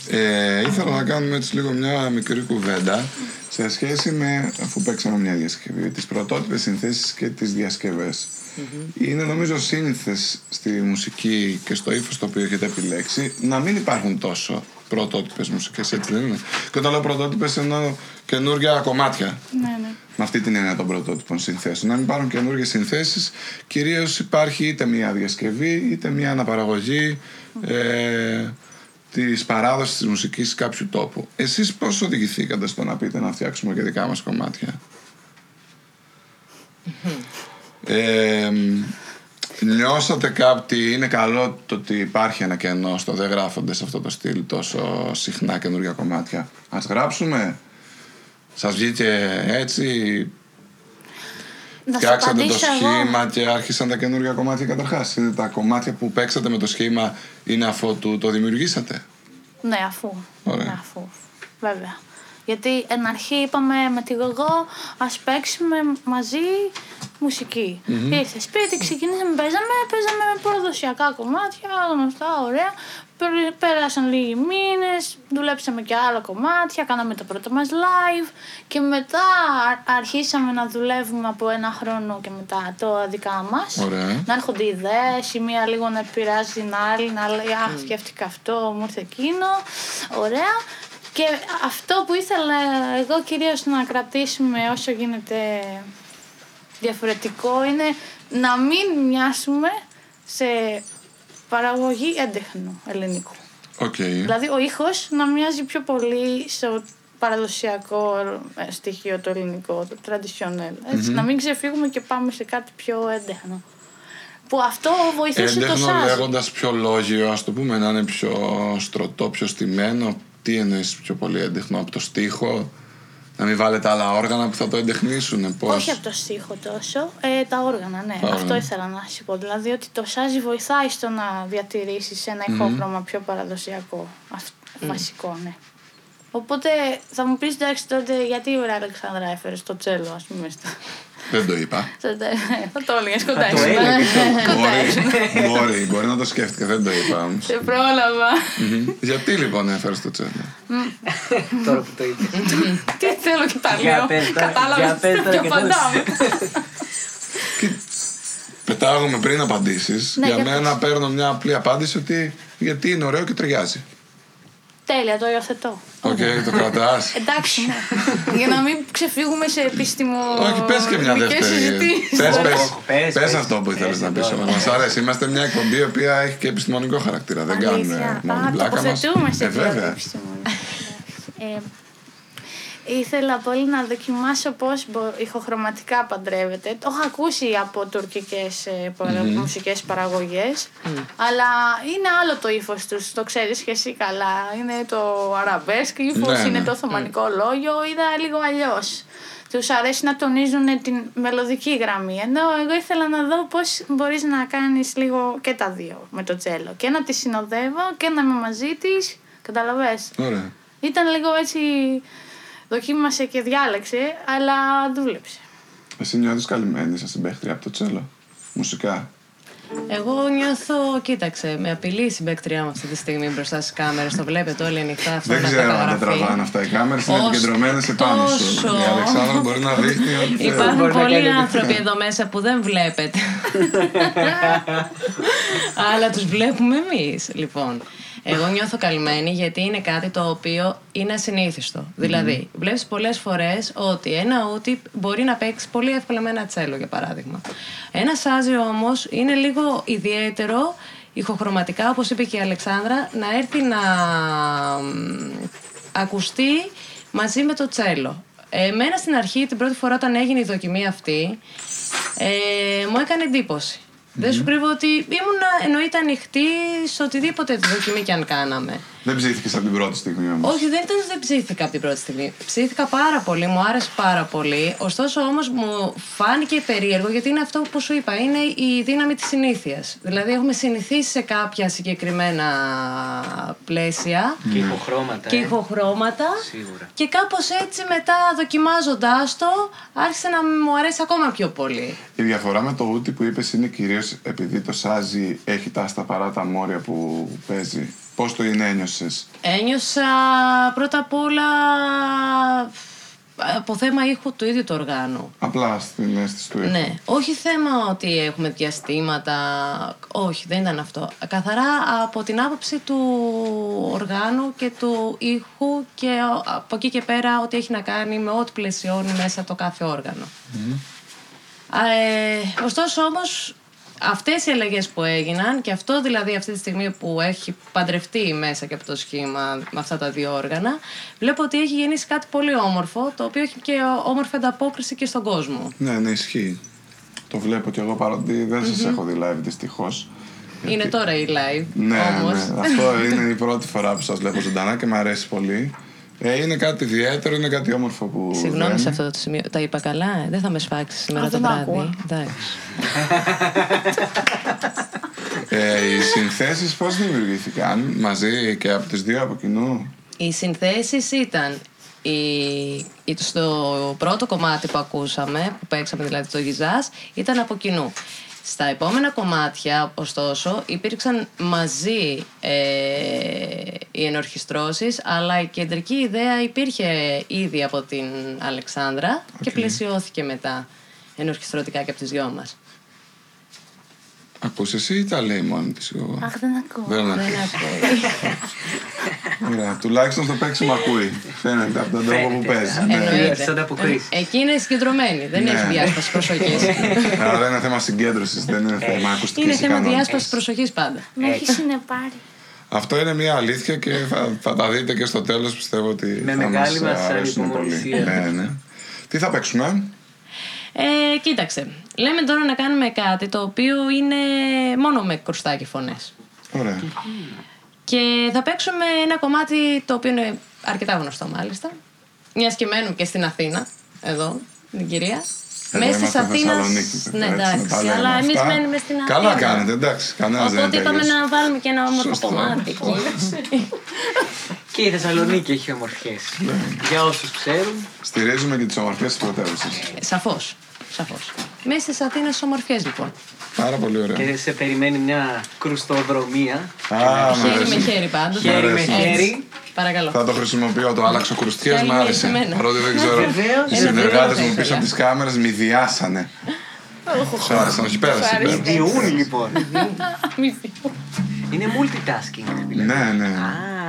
Ε, ήθελα να κάνουμε έτσι λίγο μια μικρή κουβέντα σε σχέση με, αφού παίξαμε μια διασκευή, τις πρωτότυπες συνθέσεις και τις διασκευες Είναι νομίζω σύνηθες στη μουσική και στο ύφος το οποίο έχετε επιλέξει να μην υπάρχουν τόσο πρωτότυπες μουσικές, έτσι δεν είναι. Και όταν λέω πρωτότυπες εννοώ καινούργια κομμάτια. Ναι, ναι. Με αυτή την έννοια των πρωτότυπων συνθέσεων. Να μην υπάρχουν καινούργιες συνθέσεις. Κυρίως υπάρχει είτε μια διασκευή είτε μια αναπαραγωγή ε, της παράδοσης της μουσικής κάποιου τόπου. Εσείς πώς οδηγηθήκατε στο να πείτε να φτιάξουμε και δικά μας κομμάτια; Ε, νιώσατε κάτι, είναι καλό το ότι υπάρχει ένα κενό στο δεν γράφονται σε αυτό το στυλ τόσο συχνά καινούργια κομμάτια. Ας γράψουμε; Σας βγήκε έτσι, Να σου φτιάξατε το απαντήσω εγώ. σχήμα και άρχισαν τα καινούργια κομμάτια καταρχάς. Είναι τα κομμάτια που παίξατε με το σχήμα είναι αφού του το δημιουργήσατε; Ναι, αφού. Ωραία. Ναι, αφού. Βέβαια. Γιατί εν αρχή είπαμε με τη γογό ας παίξουμε μαζί μουσική. Ήρθε σπίτι, ξεκινήσαμε, παίζαμε, παίζαμε παραδοσιακά κομμάτια, γνωστά, ωραία. Πέρ- Πέρασαν λίγοι μήνες, δουλέψαμε και άλλα κομμάτια, κάναμε το πρώτο μας live και μετά α- αρχίσαμε να δουλεύουμε από ένα χρόνο και μετά το δικά μας. Ωραία. Να έρχονται ιδέες, η μία λίγο να επηρεάζει την άλλη, να λέει «Α, σκέφτηκα αυτό, μου ήρθε εκείνο». Ωραία. Και αυτό που ήθελα εγώ κυρίως να κρατήσουμε όσο γίνεται διαφορετικό είναι να μην μοιάσουμε σε παραγωγή έντεχνου ελληνικού. Οκ. Δηλαδή ο ήχος να μοιάζει πιο πολύ στο παραδοσιακό ε, στοιχείο το ελληνικό, το traditional. έτσι Να μην ξεφύγουμε και πάμε σε κάτι πιο έντεχνο. Που αυτό βοηθούσε το Έντεχνο σάζ. λέγοντας πιο λόγιο, ας το πούμε, να είναι πιο στρωτό, πιο στημένο. Τι εννοείς πιο πολύ έντεχνο από το στίχο, να μην βάλετε άλλα όργανα που θα το εντεχνήσουν. Πώς; Όχι από το στίχο τόσο, ε, τα όργανα, ναι. όργανα. Αυτό ήθελα να σου πω. Δηλαδή ότι το σάζι βοηθάει στο να διατηρήσεις ένα ηχόχρωμα πιο παραδοσιακό. Αυ- Βασικό, ναι. Οπότε θα μου πεις εντάξει τότε γιατί ωραία Αλεξάνδρα έφερε το τσέλο, ας πούμε. Στο... Δεν το είπα. στο τε- θα το έλεγες κοντά το ήσουν. έλεγες. μπορεί, μπορεί, μπορεί να το σκέφτηκα, δεν το είπα όμως. Σε πρόλαβα. Γιατί λοιπόν έφερε το τσέλο; Τώρα που το είπες. Τι θέλω και τα Για λέω. πες τα- για Κατάλαβε πες τα τι και απαντάμε. Πετάγομαι πριν απαντήσεις. Ναι, για για μένα παίρνω μια απλή απάντηση ότι γιατί είναι ωραίο και ταιριάζει. Τέλεια, το υιοθετώ. Οκ, το κρατάς. Εντάξει, ναι. Για να μην ξεφύγουμε σε επιστημο... Όχι, πες και μια νομικές δεύτερη. συζητήσεις. Πες Όχι, πες, πες. αυτό που ήθελες Πες να πεις. τώρα. Μας αρέσει. Είμαστε μια εκπομπή η οποία έχει και επιστημονικό χαρακτήρα. Δεν Αλήθεια. κάνουμε μόνο Α, την πλάκα μας. τοποθετούμε σε Ε, επίπεδο βέβαια. Επιστημονικό. Ε, Ήθελα πολύ να δοκιμάσω πώς μπο- ηχοχρωματικά παντρεύεται. Το έχω ακούσει από τουρκικές ε, παρα- μουσικές παραγωγές. Αλλά είναι άλλο το ύφος τους, το ξέρεις και εσύ καλά. Είναι το αραβέσκ ύφος, Ναι, είναι ναι. το οθωμανικό λόγιο, είδα λίγο αλλιώς. Τους αρέσει να τονίζουν την μελωδική γραμμή. Ενώ εγώ ήθελα να δω πώς μπορείς να κάνεις λίγο και τα δύο με το τσέλο. Και να τη συνοδεύω και να είμαι μαζί της. Καταλαβες; Ωραία. Ήταν λίγο έτσι. Δοκίμασε και διάλεξε, αλλά δούλεψε. Εσύ νιώθεις καλυμμένη σαν συμπαίχτρια από το τσέλο; Μουσικά; Εγώ νιώθω, κοίταξε, με απειλεί η συμπαίκτριά μου αυτή τη στιγμή μπροστά στις κάμερες. Το βλέπετε όλοι ανοιχτά αυτό Δεν να ξέρω αν τα καταγραφεί. τραβάνε αυτά οι κάμερες. Είναι Ωστόσο- επικεντρωμένες επάνω σου. Η Αλεξάνδρα μπορεί να δείχνει ότι. θέλει. Υπάρχουν Μπορεί να πολλοί κάνει άνθρωποι εδώ μέσα που δεν βλέπετε. Αλλά τους βλέπουμε εμείς. Λοιπόν, εγώ νιώθω καλυμμένη γιατί είναι κάτι το οποίο είναι ασυνήθιστο. Δηλαδή, βλέπεις πολλές φορές ότι ένα ούτι μπορεί να παίξει πολύ εύκολα με ένα τσέλο, για παράδειγμα. Ένας σάζι όμως είναι λίγο ιδιαίτερο ηχοχρωματικά, όπως είπε και η Αλεξάνδρα, να έρθει να μ, ακουστεί μαζί με το τσέλο. Εμένα στην αρχή, την πρώτη φορά όταν έγινε η δοκιμή αυτή, ε, μου έκανε εντύπωση. Δεν σου κρύβω ότι ήμουν εννοείται ανοιχτή σε οτιδήποτε δοκιμή και αν κάναμε. Δεν ψήθηκες από την πρώτη στιγμή όμως. Όχι, δεν ήταν ότι δεν ψήθηκα από την πρώτη στιγμή. Ψήθηκα πάρα πολύ, μου άρεσε πάρα πολύ. Ωστόσο όμως μου φάνηκε περίεργο γιατί είναι αυτό που σου είπα. Είναι η δύναμη της συνήθειας. Δηλαδή έχουμε συνηθίσει σε κάποια συγκεκριμένα πλαίσια Και ηχοχρώματα. και ε. ηχοχρώματα. Σίγουρα. Και κάπως έτσι μετά δοκιμάζοντάς το, άρχισε να μου αρέσει ακόμα πιο πολύ. Η διαφορά με το ούτι που είπες είναι κυρίως επειδή το σάζι έχει τα άστα παρά τα μόρια που παίζει. Πώς το είναι ένιωσες; Ένιωσα πρώτα απ' όλα από θέμα ήχου του ίδιου του οργάνου. Απλά στην αίσθηση του ήχου. Ναι, όχι θέμα ότι έχουμε διαστήματα, όχι δεν ήταν αυτό. Καθαρά από την άποψη του οργάνου και του ήχου και από εκεί και πέρα ό,τι έχει να κάνει με ό,τι πλαισιώνει μέσα το κάθε όργανο. Ε, ωστόσο όμως αυτές οι αλλαγές που έγιναν και αυτό δηλαδή αυτή τη στιγμή που έχει παντρευτεί μέσα και από το σχήμα με αυτά τα δύο όργανα βλέπω ότι έχει γεννήσει κάτι πολύ όμορφο το οποίο έχει και όμορφη ανταπόκριση και στον κόσμο. Ναι, ναι, ισχύει. Το βλέπω κι εγώ παρότι δεν σας έχω δει live δυστυχώς. Είναι τώρα η live Ναι, όμως. ναι. Αυτό είναι η πρώτη φορά που σας βλέπω ζωντανά και μου αρέσει πολύ. Ε, είναι κάτι ιδιαίτερο, είναι κάτι όμορφο που. Συγγνώμη δεν- σε αυτό το σημείο. Τα είπα καλά, ε; δεν θα με σφάξει σήμερα Α, το δεν βράδυ. ακούω. Εντάξει. Ε, οι συνθέσεις πώς δημιουργήθηκαν μαζί και από τις δύο από κοινού; Οι συνθέσεις ήταν η, η- στο πρώτο κομμάτι που ακούσαμε, που παίξαμε δηλαδή το Γιζάς, ήταν από κοινού. Στα επόμενα κομμάτια, ωστόσο, υπήρξαν μαζί ε, οι ενορχιστρώσεις, αλλά η κεντρική ιδέα υπήρχε ήδη από την Αλεξάνδρα και πλαισιώθηκε μετά ενορχιστρωτικά και από τις δυο μας. Ακούς εσύ ή τα λέει μόνη της εγώ. Αχ, δεν ακούω. Δεν Δεν ακούω. ακούω. Ωραία. Τουλάχιστον στο παίξιμο ακούει. Φαίνεται από τον τρόπο που Φαίνεται. παίζει. Ε, Ναι. Εννοείται. Θα ανταποκρίσεις. Ε, Εκεί είναι συγκεντρωμένη, δεν Ναι. έχει διάσπαση προσοχής. Αλλά δεν είναι θέμα συγκέντρωσης, δεν είναι θέμα ακουστικής είναι θέμα διάσπασης προσοχής πάντα. Με έχει συνεπάρει. Αυτό είναι μια αλήθεια και θα, θα τα δείτε και στο τέλος. Πιστεύω ότι. Με θα μεγάλη μας μας αρέσουν ανυπομονησία. πολύ. Ναι, ναι. Τι θα παίξουμε, Ε, κοίταξε, λέμε τώρα να κάνουμε κάτι το οποίο είναι μόνο με κρουστάκι φωνές. Ωραία. Και θα παίξουμε ένα κομμάτι το οποίο είναι αρκετά γνωστό μάλιστα. Μιας και μένουμε και στην Αθήνα, εδώ, την κυρία. Εδώ Μέσα τη είμαστε Αθήνας. Θεσσαλονίκη, Ναι, έτσι, να τα εντάξει. λέμε Αλλά εμείς αυτά. μένουμε στην Αθήνα. Καλά κάνετε, εντάξει. Κανένας δεν Οπότε είναι είπαμε τέλειος. να βάλουμε και ένα όμορφο Σωστό. κομμάτι. εκεί. Και η Θεσσαλονίκη έχει ομορφιές. Ναι. Για όσους ξέρουν, Στηρίζουμε και τις ομορφιές της πρωτεύουσα. Σαφώς. Σαφώς. Μέσα στις Αθήνες ομορφιές λοιπόν. Πάρα πολύ ωραία. και σε περιμένει μια κρουστοδρομία. Α, μ' Χέρι αρέσει. με χέρι πάντω. Χέρι με αρέσει. χέρι. Παρακαλώ. Θα το χρησιμοποιώ, το άλλαξω κρουστιές, Καλή μ' μία άρεσε. σε μένα. Παρότι δεν ξέρω. Βεβαίως. Οι Ένα συνεργάτες βίντεο μου θα πίσω από ήθελα. τις κάμερες με διάσανε. Σου άρεσαν, όχι πέρασε. πέρασε. Διούν λοιπόν. Μη φύγω. Είναι multitasking. δηλαδή. Ναι, ναι.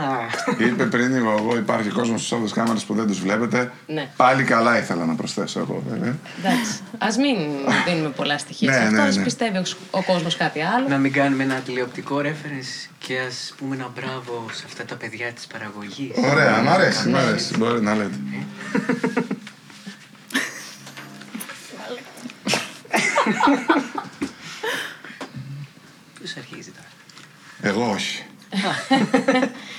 Α, Είπε πριν εγώ, εγώ υπάρχει κόσμος στου άλλου κάμερες που δεν τους βλέπετε. Ναι. Πάλι καλά ήθελα να προσθέσω εγώ, βέβαια. Εντάξει. Α μην δίνουμε πολλά στοιχεία Ναι, σε αυτό. ναι, Ας ναι. πιστεύει ο, ο κόσμος κάτι άλλο. να μην κάνουμε ένα τηλεοπτικό reference και ας πούμε ένα μπράβο σε αυτά τα παιδιά της παραγωγής. Ωραία, μ' αρέσει, μ' αρέσει. Μπορεί να λέτε. Ποιος αρχίζει τώρα; Εγώ όχι.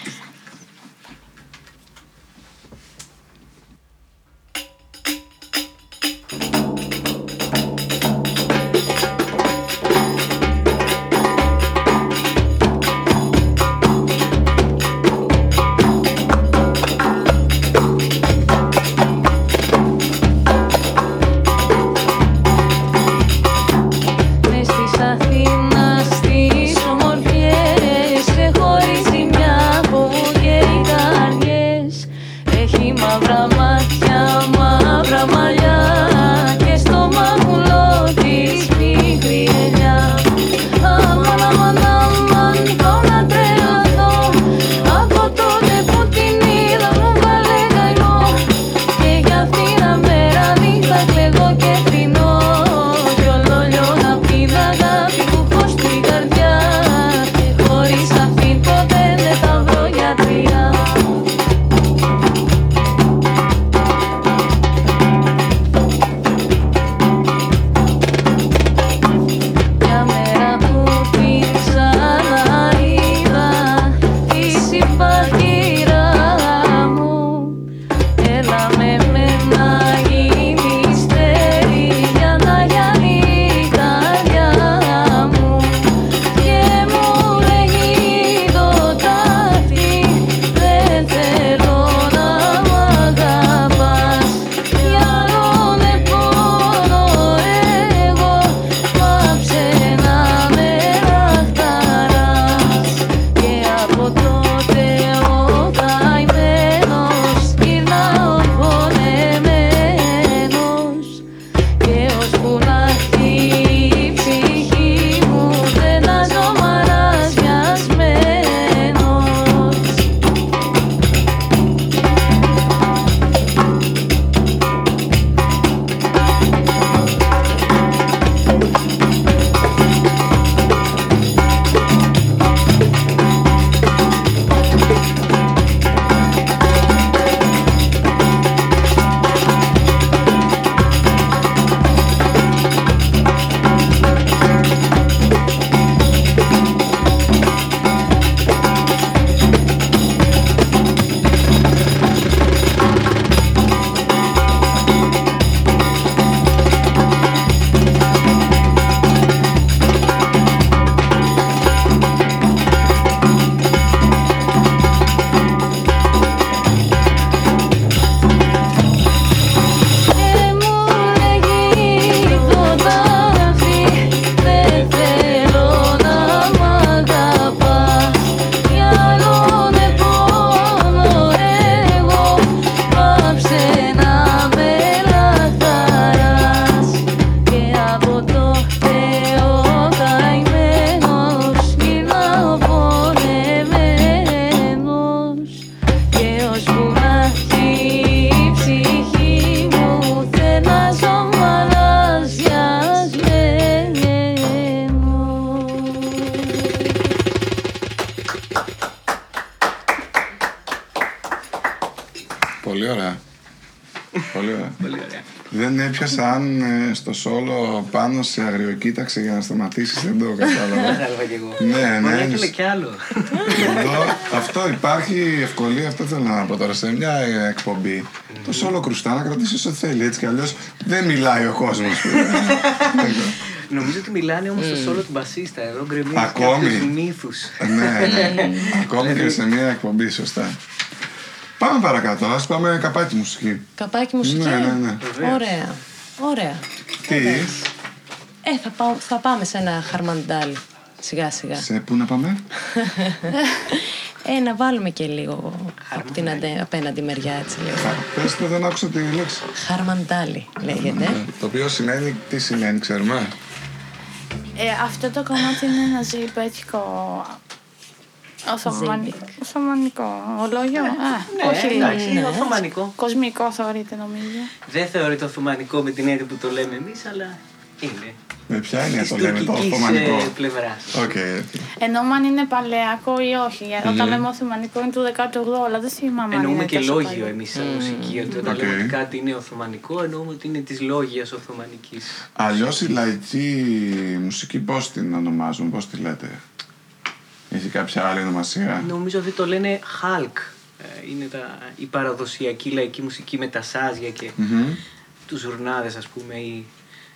ε, στο σόλο πάνω σε αγριοκοίταξε για να σταματήσεις, δεν το κατάλαβα. Κατάλαβα κι εγώ. Ναι, Μπορεί ναι, να ήθελε είναι- κι άλλο. Εδώ, αυτό υπάρχει ευκολία, αυτό θέλω να πω τώρα σε μια ε, εκπομπή. Το σόλο κρουστά να κρατήσεις όσο θέλει. Έτσι κι αλλιώς δεν μιλάει ο κόσμος. Νομίζω ότι μιλάνε όμως στο σόλο του μπασίστα. Εδώ γκρεμίζει Ακόμη. κάποιου μύθους. ναι, ναι. Ακόμη και σε μια εκπομπή, σωστά. Πάμε παρακάτω, ας πάμε καπάκι μουσική. Καπάκι μουσική. Ναι, ναι, ναι. Ωραία. Ωραία. Τι, Ε, θα, πάω, θα πάμε σε ένα χαρμαντάλι. Σιγά σιγά. σε πού να πάμε; Ε, να βάλουμε και λίγο από την αντε- απέναντι μεριά έτσι λίγο. Πες το, δεν άκουσα τη λέξη. Χαρμαντάλι λέγεται. Το οποίο σημαίνει, τι σημαίνει, ξέρουμε. Ε, αυτό το κομμάτι είναι ένα ζεϊμπέκικο. Οθωμανικό. Οθωμανικό. Ολόγιο. Α, όχι Ναι, εντάξει, λίγο. είναι Οθωμανικό. Κοσμικό θεωρείται νομίζω. Δεν θεωρείται Οθωμανικό με την έννοια που το λέμε εμείς, αλλά είναι. Με ποια έννοια Της το λέμε το τουρκικής Οθωμανικό; πλευράς. OK, OK. Ενώ αν είναι παλαιακό ή όχι. Ε, Όταν λέμε Οθωμανικό είναι του 18ου, αλλά δεν θυμάμαι αν Εννοούμε είναι και τόσο λόγιο παλιό. εμείς σαν μουσική. Ότι όταν Οκ. λέμε ότι κάτι είναι Οθωμανικό, εννοούμε ότι είναι της λόγιας Οθωμανικής. Αλλιώς η λαϊκή μουσική πώς την ονομάζουν, πώς τη λέτε; Έχει κάποια άλλη ονομασία; Νομίζω ότι το λένε halk. Ε, Είναι τα, η παραδοσιακή λαϊκή μουσική με τα σάζια και Μμμ. τους ζουρνάδες ας πούμε ή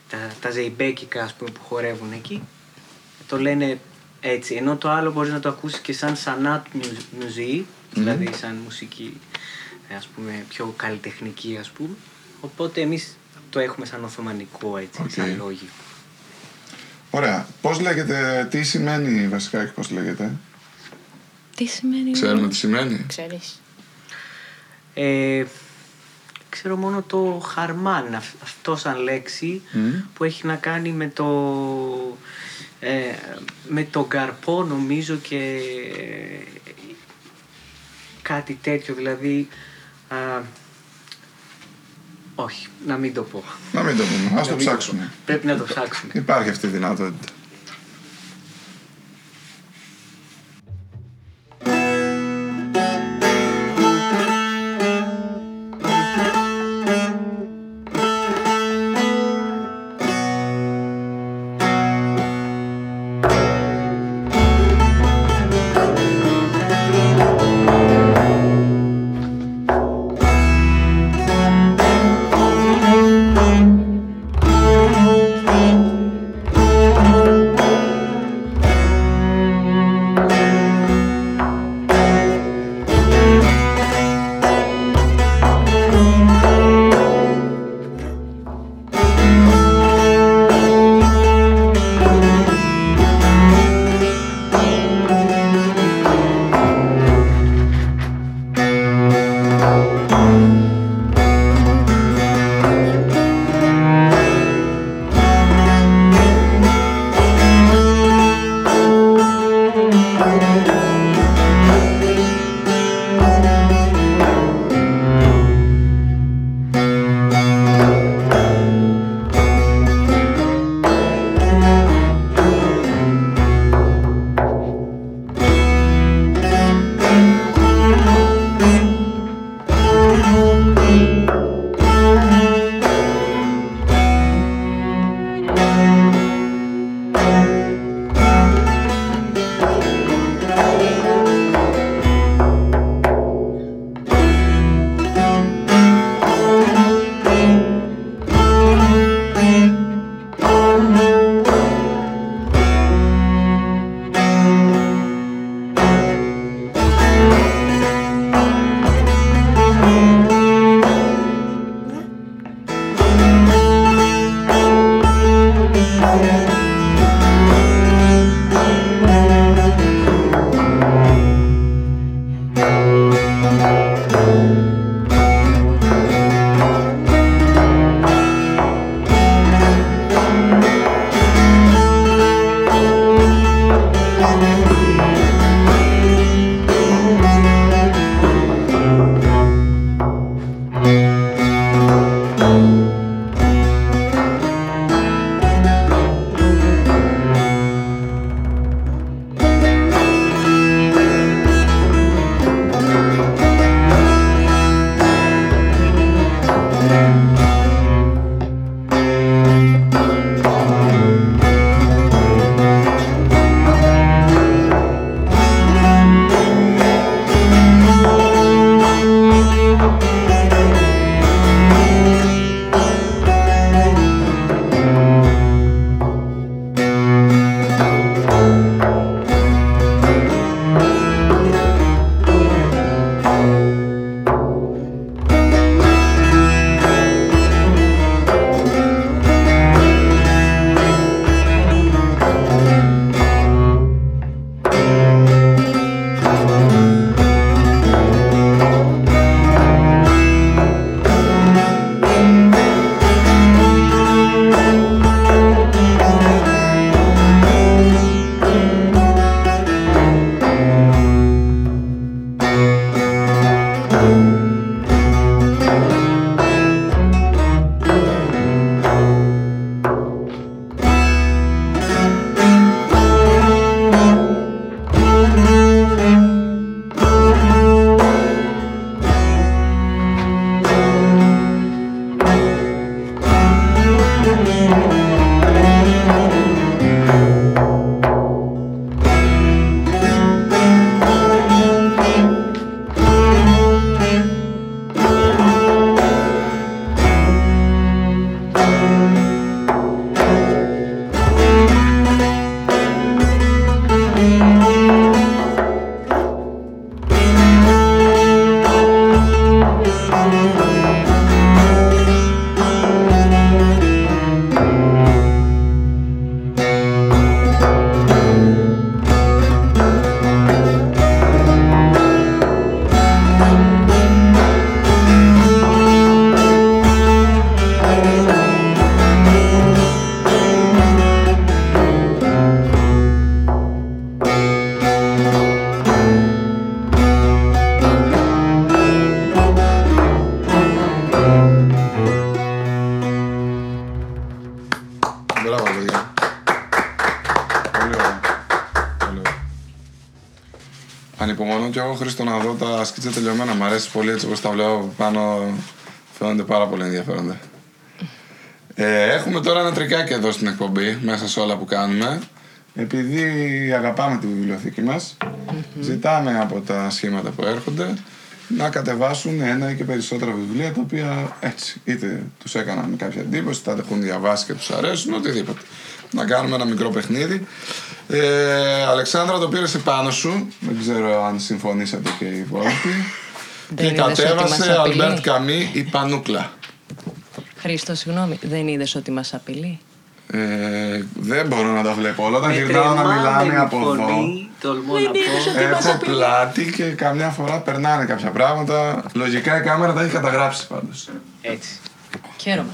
τα, τα ζεϊμπέκικα ας πούμε που χορεύουν εκεί. Το λένε έτσι. Ενώ το άλλο μπορείς να το ακούσεις και σαν sanat müziği, δηλαδή σαν μουσική ε, ας πούμε πιο καλλιτεχνική ας πούμε. Οπότε εμείς το έχουμε σαν Οθωμανικό έτσι, Οκ. σαν λόγιο. Ωραία. Πώς λέγεται, τι σημαίνει βασικά και πώς λέγεται; Τι σημαίνει; Ξέρουμε τι σημαίνει. Ξέρεις. Ε, ξέρω μόνο το χαρμάν, αυ- αυτός σαν λέξη Μμ. που έχει να κάνει με το, ε, με το καρπό νομίζω και κάτι τέτοιο δηλαδή α, όχι, να μην το πω. Να μην το πούμε, ας Να το μην πω. ψάξουμε. Πρέπει να το ψάξουμε. Υπάρχει αυτή η δυνατότητα. Εγώ, Χρήστο, να δω τα σκίτσα τελειωμένα. Μ' αρέσει πολύ έτσι όπως τα βλέπω πάνω. Φαίνονται πάρα πολύ ενδιαφέροντα. Ε, έχουμε τώρα ένα τρικάκι εδώ στην εκπομπή, μέσα σε όλα που κάνουμε. Επειδή αγαπάμε τη βιβλιοθήκη μας, ζητάμε από τα σχήματα που έρχονται να κατεβάσουν ένα ή και περισσότερα βιβλία τα οποία έτσι είτε τους έκαναν κάποια εντύπωση, τα έχουν διαβάσει και τους αρέσουν, οτιδήποτε. Να κάνουμε ένα μικρό παιχνίδι. Ε, Αλεξάνδρα το πήρες πάνω σου, δεν ξέρω αν συμφωνήσατε και οι υπόλοιποι. Δεν και είδες ότι κατέβασε μας απειλεί; Αλμπέρτ Καμί η Πανούκλα; Χρήστο, συγγνώμη, δεν είδες ότι μας απειλεί; Ε, δεν μπορώ να τα βλέπω όλα. Όταν Με γυρνάω να μιλάνε τρεμάμενη από εδώ, φωνή, τολμώ να πω. έχω πλάτη και καμιά φορά περνάνε κάποια πράγματα. Λογικά η κάμερα τα έχει καταγράψει πάντως. Έτσι. Χαίρομαι.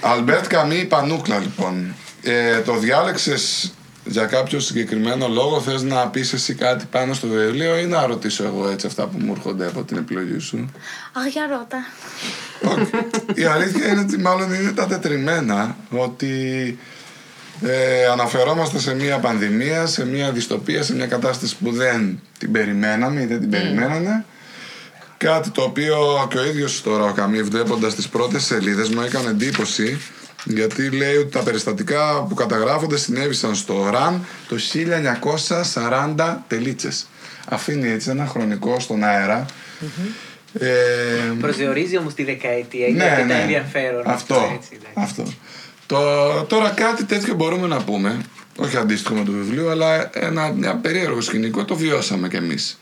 Αλμπέρτ Καμί η Πανούκλα λοιπόν. Ε, το διάλεξες για κάποιο συγκεκριμένο λόγο, θες να πεις εσύ κάτι πάνω στο βιβλίο ή να ρωτήσω εγώ έτσι αυτά που μου έρχονται από την επιλογή σου; Αχ, για ρώτα. Όχι. Η αλήθεια είναι ότι μάλλον είναι τα τετριμμένα ότι ε, αναφερόμαστε σε μια πανδημία, σε μια δυστοπία, σε μια κατάσταση που δεν την περιμέναμε ή δεν την περιμένανε. Κάτι το οποίο και ο ίδιος τώρα ο Καμί βλέποντας τις πρώτες σελίδες μου έκανε εντύπωση γιατί λέει ότι τα περιστατικά που καταγράφονται συνέβησαν στο ΡΑΝ το 1940 τελίτσες. Αφήνει έτσι ένα χρονικό στον αερα Ε, Προσδιορίζει όμως τη δεκαετία ναι, γιατί ναι. τα ενδιαφέρον. Αυτό. έτσι, εντάξει. αυτό. Το, τώρα κάτι τέτοιο μπορούμε να πούμε, όχι αντίστοιχο με το βιβλίο, αλλά ένα, μια περίεργο σκηνικό το βιώσαμε κι εμείς.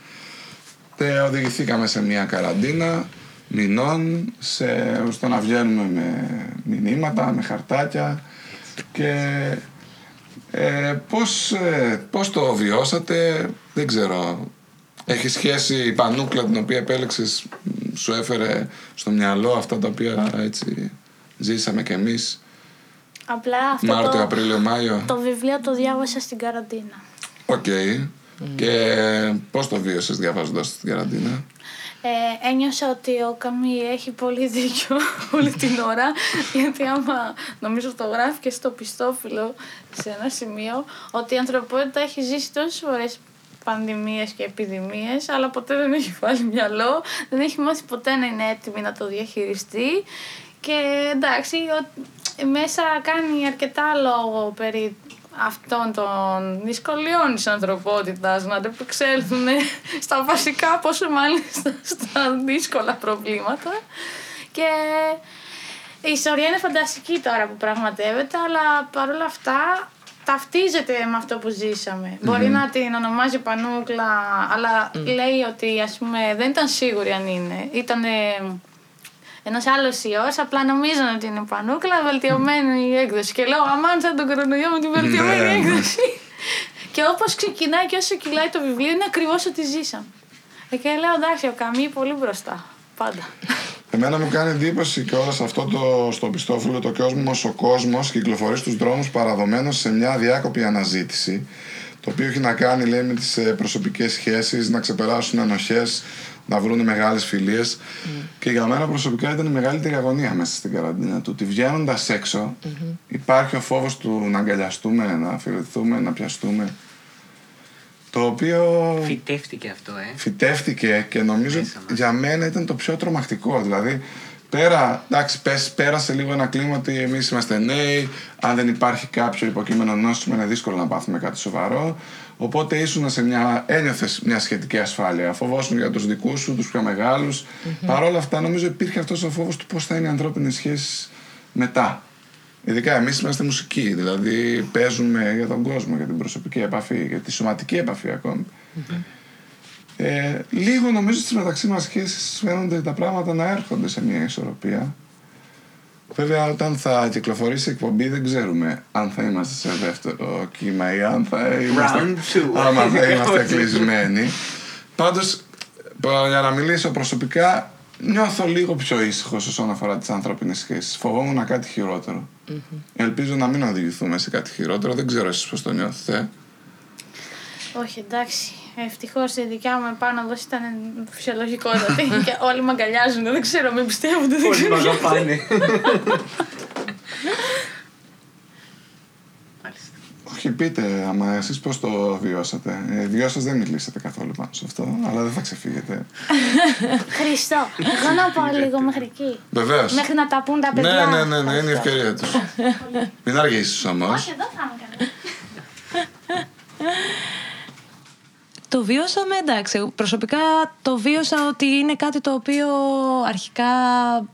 Ε, οδηγηθήκαμε σε μια καραντίνα μηνών, σε, στο να βγαίνουμε με μηνύματα, με χαρτάκια και ε, πώς, ε, πώς το βιώσατε, δεν ξέρω. Έχει σχέση η πανούκλα την οποία επέλεξες, μ, σου έφερε στο μυαλό αυτά τα οποία έτσι ζήσαμε κι εμείς; Απλά αυτό Μάρτιο, το, Απρίλιο, Μάιο. το βιβλίο το διάβασα στην καραντίνα. Οκ. Και πώς το βίωσες διαβάζοντας την καραντίνα; Ε, ένιωσα ότι ο Καμί έχει πολύ δίκιο όλη την ώρα γιατί άμα νομίζω το γράφει και στο οπισθόφυλλο σε ένα σημείο ότι η ανθρωπότητα έχει ζήσει τόσες φορές πανδημίες και επιδημίες αλλά ποτέ δεν έχει βάλει μυαλό δεν έχει μάθει ποτέ να είναι έτοιμη να το διαχειριστεί. Και εντάξει ο- μέσα κάνει αρκετά λόγο περί αυτών των δυσκολιών της ανθρωπότητας να αντεπεξέλθουν στα βασικά, πόσο μάλιστα στα δύσκολα προβλήματα. Και η ιστορία είναι φανταστική τώρα που πραγματεύεται, αλλά παρόλα αυτά ταυτίζεται με αυτό που ζησαμε Μπορεί να την ονομάζει Πανούκλα, αλλά λέει ότι ας πούμε δεν ήταν σίγουρη αν είναι. Ήταν ένας άλλος ιό, απλά νομίζαν ότι είναι Πανούκλα, βελτιωμένη η έκδοση. Και λέω, αμάν σαν τον κορονοϊό με την βελτιωμένη Ναι, ναι. έκδοση. και όπως ξεκινάει και όσο κυλάει το βιβλίο, είναι ακριβώς ότι ζήσαμε. Ε, Και λέω, εντάξει, ο Καμί πολύ μπροστά. Πάντα. Εμένα μου κάνει εντύπωση και όλος αυτό το, στο πιστόφυλλο το κόσμος, ο κόσμος κυκλοφορεί στους δρόμους παραδομένος σε μια διάκοπη αναζήτηση το οποίο έχει να κάνει λέει με τις ε, προσωπικές σχέσεις, να ξεπεράσουν ενοχές, να βρουν μεγάλες φιλίες και για μένα προσωπικά ήταν η μεγαλύτερη αγωνία μέσα στην καραντίνα του ότι βγαίνοντας έξω υπάρχει ο φόβος του να αγκαλιαστούμε, να φιληθούμε, να πιαστούμε το οποίο Φυτεύτηκε αυτό, ε. φυτεύτηκε και νομίζω Μέσα μας. για μένα ήταν το πιο τρομακτικό. Δηλαδή, πέρα, εντάξει, πες, πέρασε λίγο ένα κλίμα ότι εμείς είμαστε νέοι. Αν δεν υπάρχει κάποιο υποκείμενο νόσημα, είναι δύσκολο να πάθουμε κάτι σοβαρό. Οπότε ήσουν σε μια. ένιωθες μια σχετική ασφάλεια. Φοβόσουν για τους δικούς σου, τους πιο μεγάλους. Παρ' όλα αυτά, νομίζω υπήρχε αυτός ο φόβος του πώς θα είναι οι ανθρώπινες σχέσεις μετά. Ειδικά εμείς είμαστε μουσικοί, δηλαδή παίζουμε για τον κόσμο, για την προσωπική επαφή, για τη σωματική επαφή ακόμη. Ε, λίγο νομίζω στις μεταξύ μας σχέσεις φαίνονται τα πράγματα να έρχονται σε μια ισορροπία. Βέβαια όταν θα κυκλοφορήσει η εκπομπή δεν ξέρουμε αν θα είμαστε σε δεύτερο κύμα ή αν θα είμαστε, Round two. άμα θα είμαστε Όχι. κλεισμένοι. Πάντως, π- για να μιλήσω προσωπικά, νιώθω λίγο πιο ήσυχος όσον αφορά τις ανθρώπινες σχέσεις. Φοβόμουν κάτι χειρότερο. Ελπίζω να μην οδηγηθούμε σε κάτι χειρότερο. Δεν ξέρω εσείς πώς το νιώθετε. Όχι, εντάξει. Ευτυχώς η δικιά μου επάνωδο ήταν φυσιολογικότατη και όλοι με αγκαλιάζουν. Δεν ξέρω, με πιστεύονται. Δεν Όλοι ξέρω. με αγαπάνε. Μάλιστα. Όχι, πείτε, άμα εσείς πώς το βιώσατε. Ε, δυο σας δεν μιλήσατε καθόλου πάνω σε αυτό, αλλά δεν θα ξεφύγετε. Χριστό, εγώ να πάω λίγο μέχρι εκεί. Βεβαίως. Μέχρι να τα πούν τα Ναι, παιδιά. ναι, ναι, ναι, είναι η ευκαιρία τους. Μην αργήσεις όμως. Όχι, εδώ θα είμαι καλά. Το βίωσαμε, εντάξει. Προσωπικά το βίωσα ότι είναι κάτι το οποίο αρχικά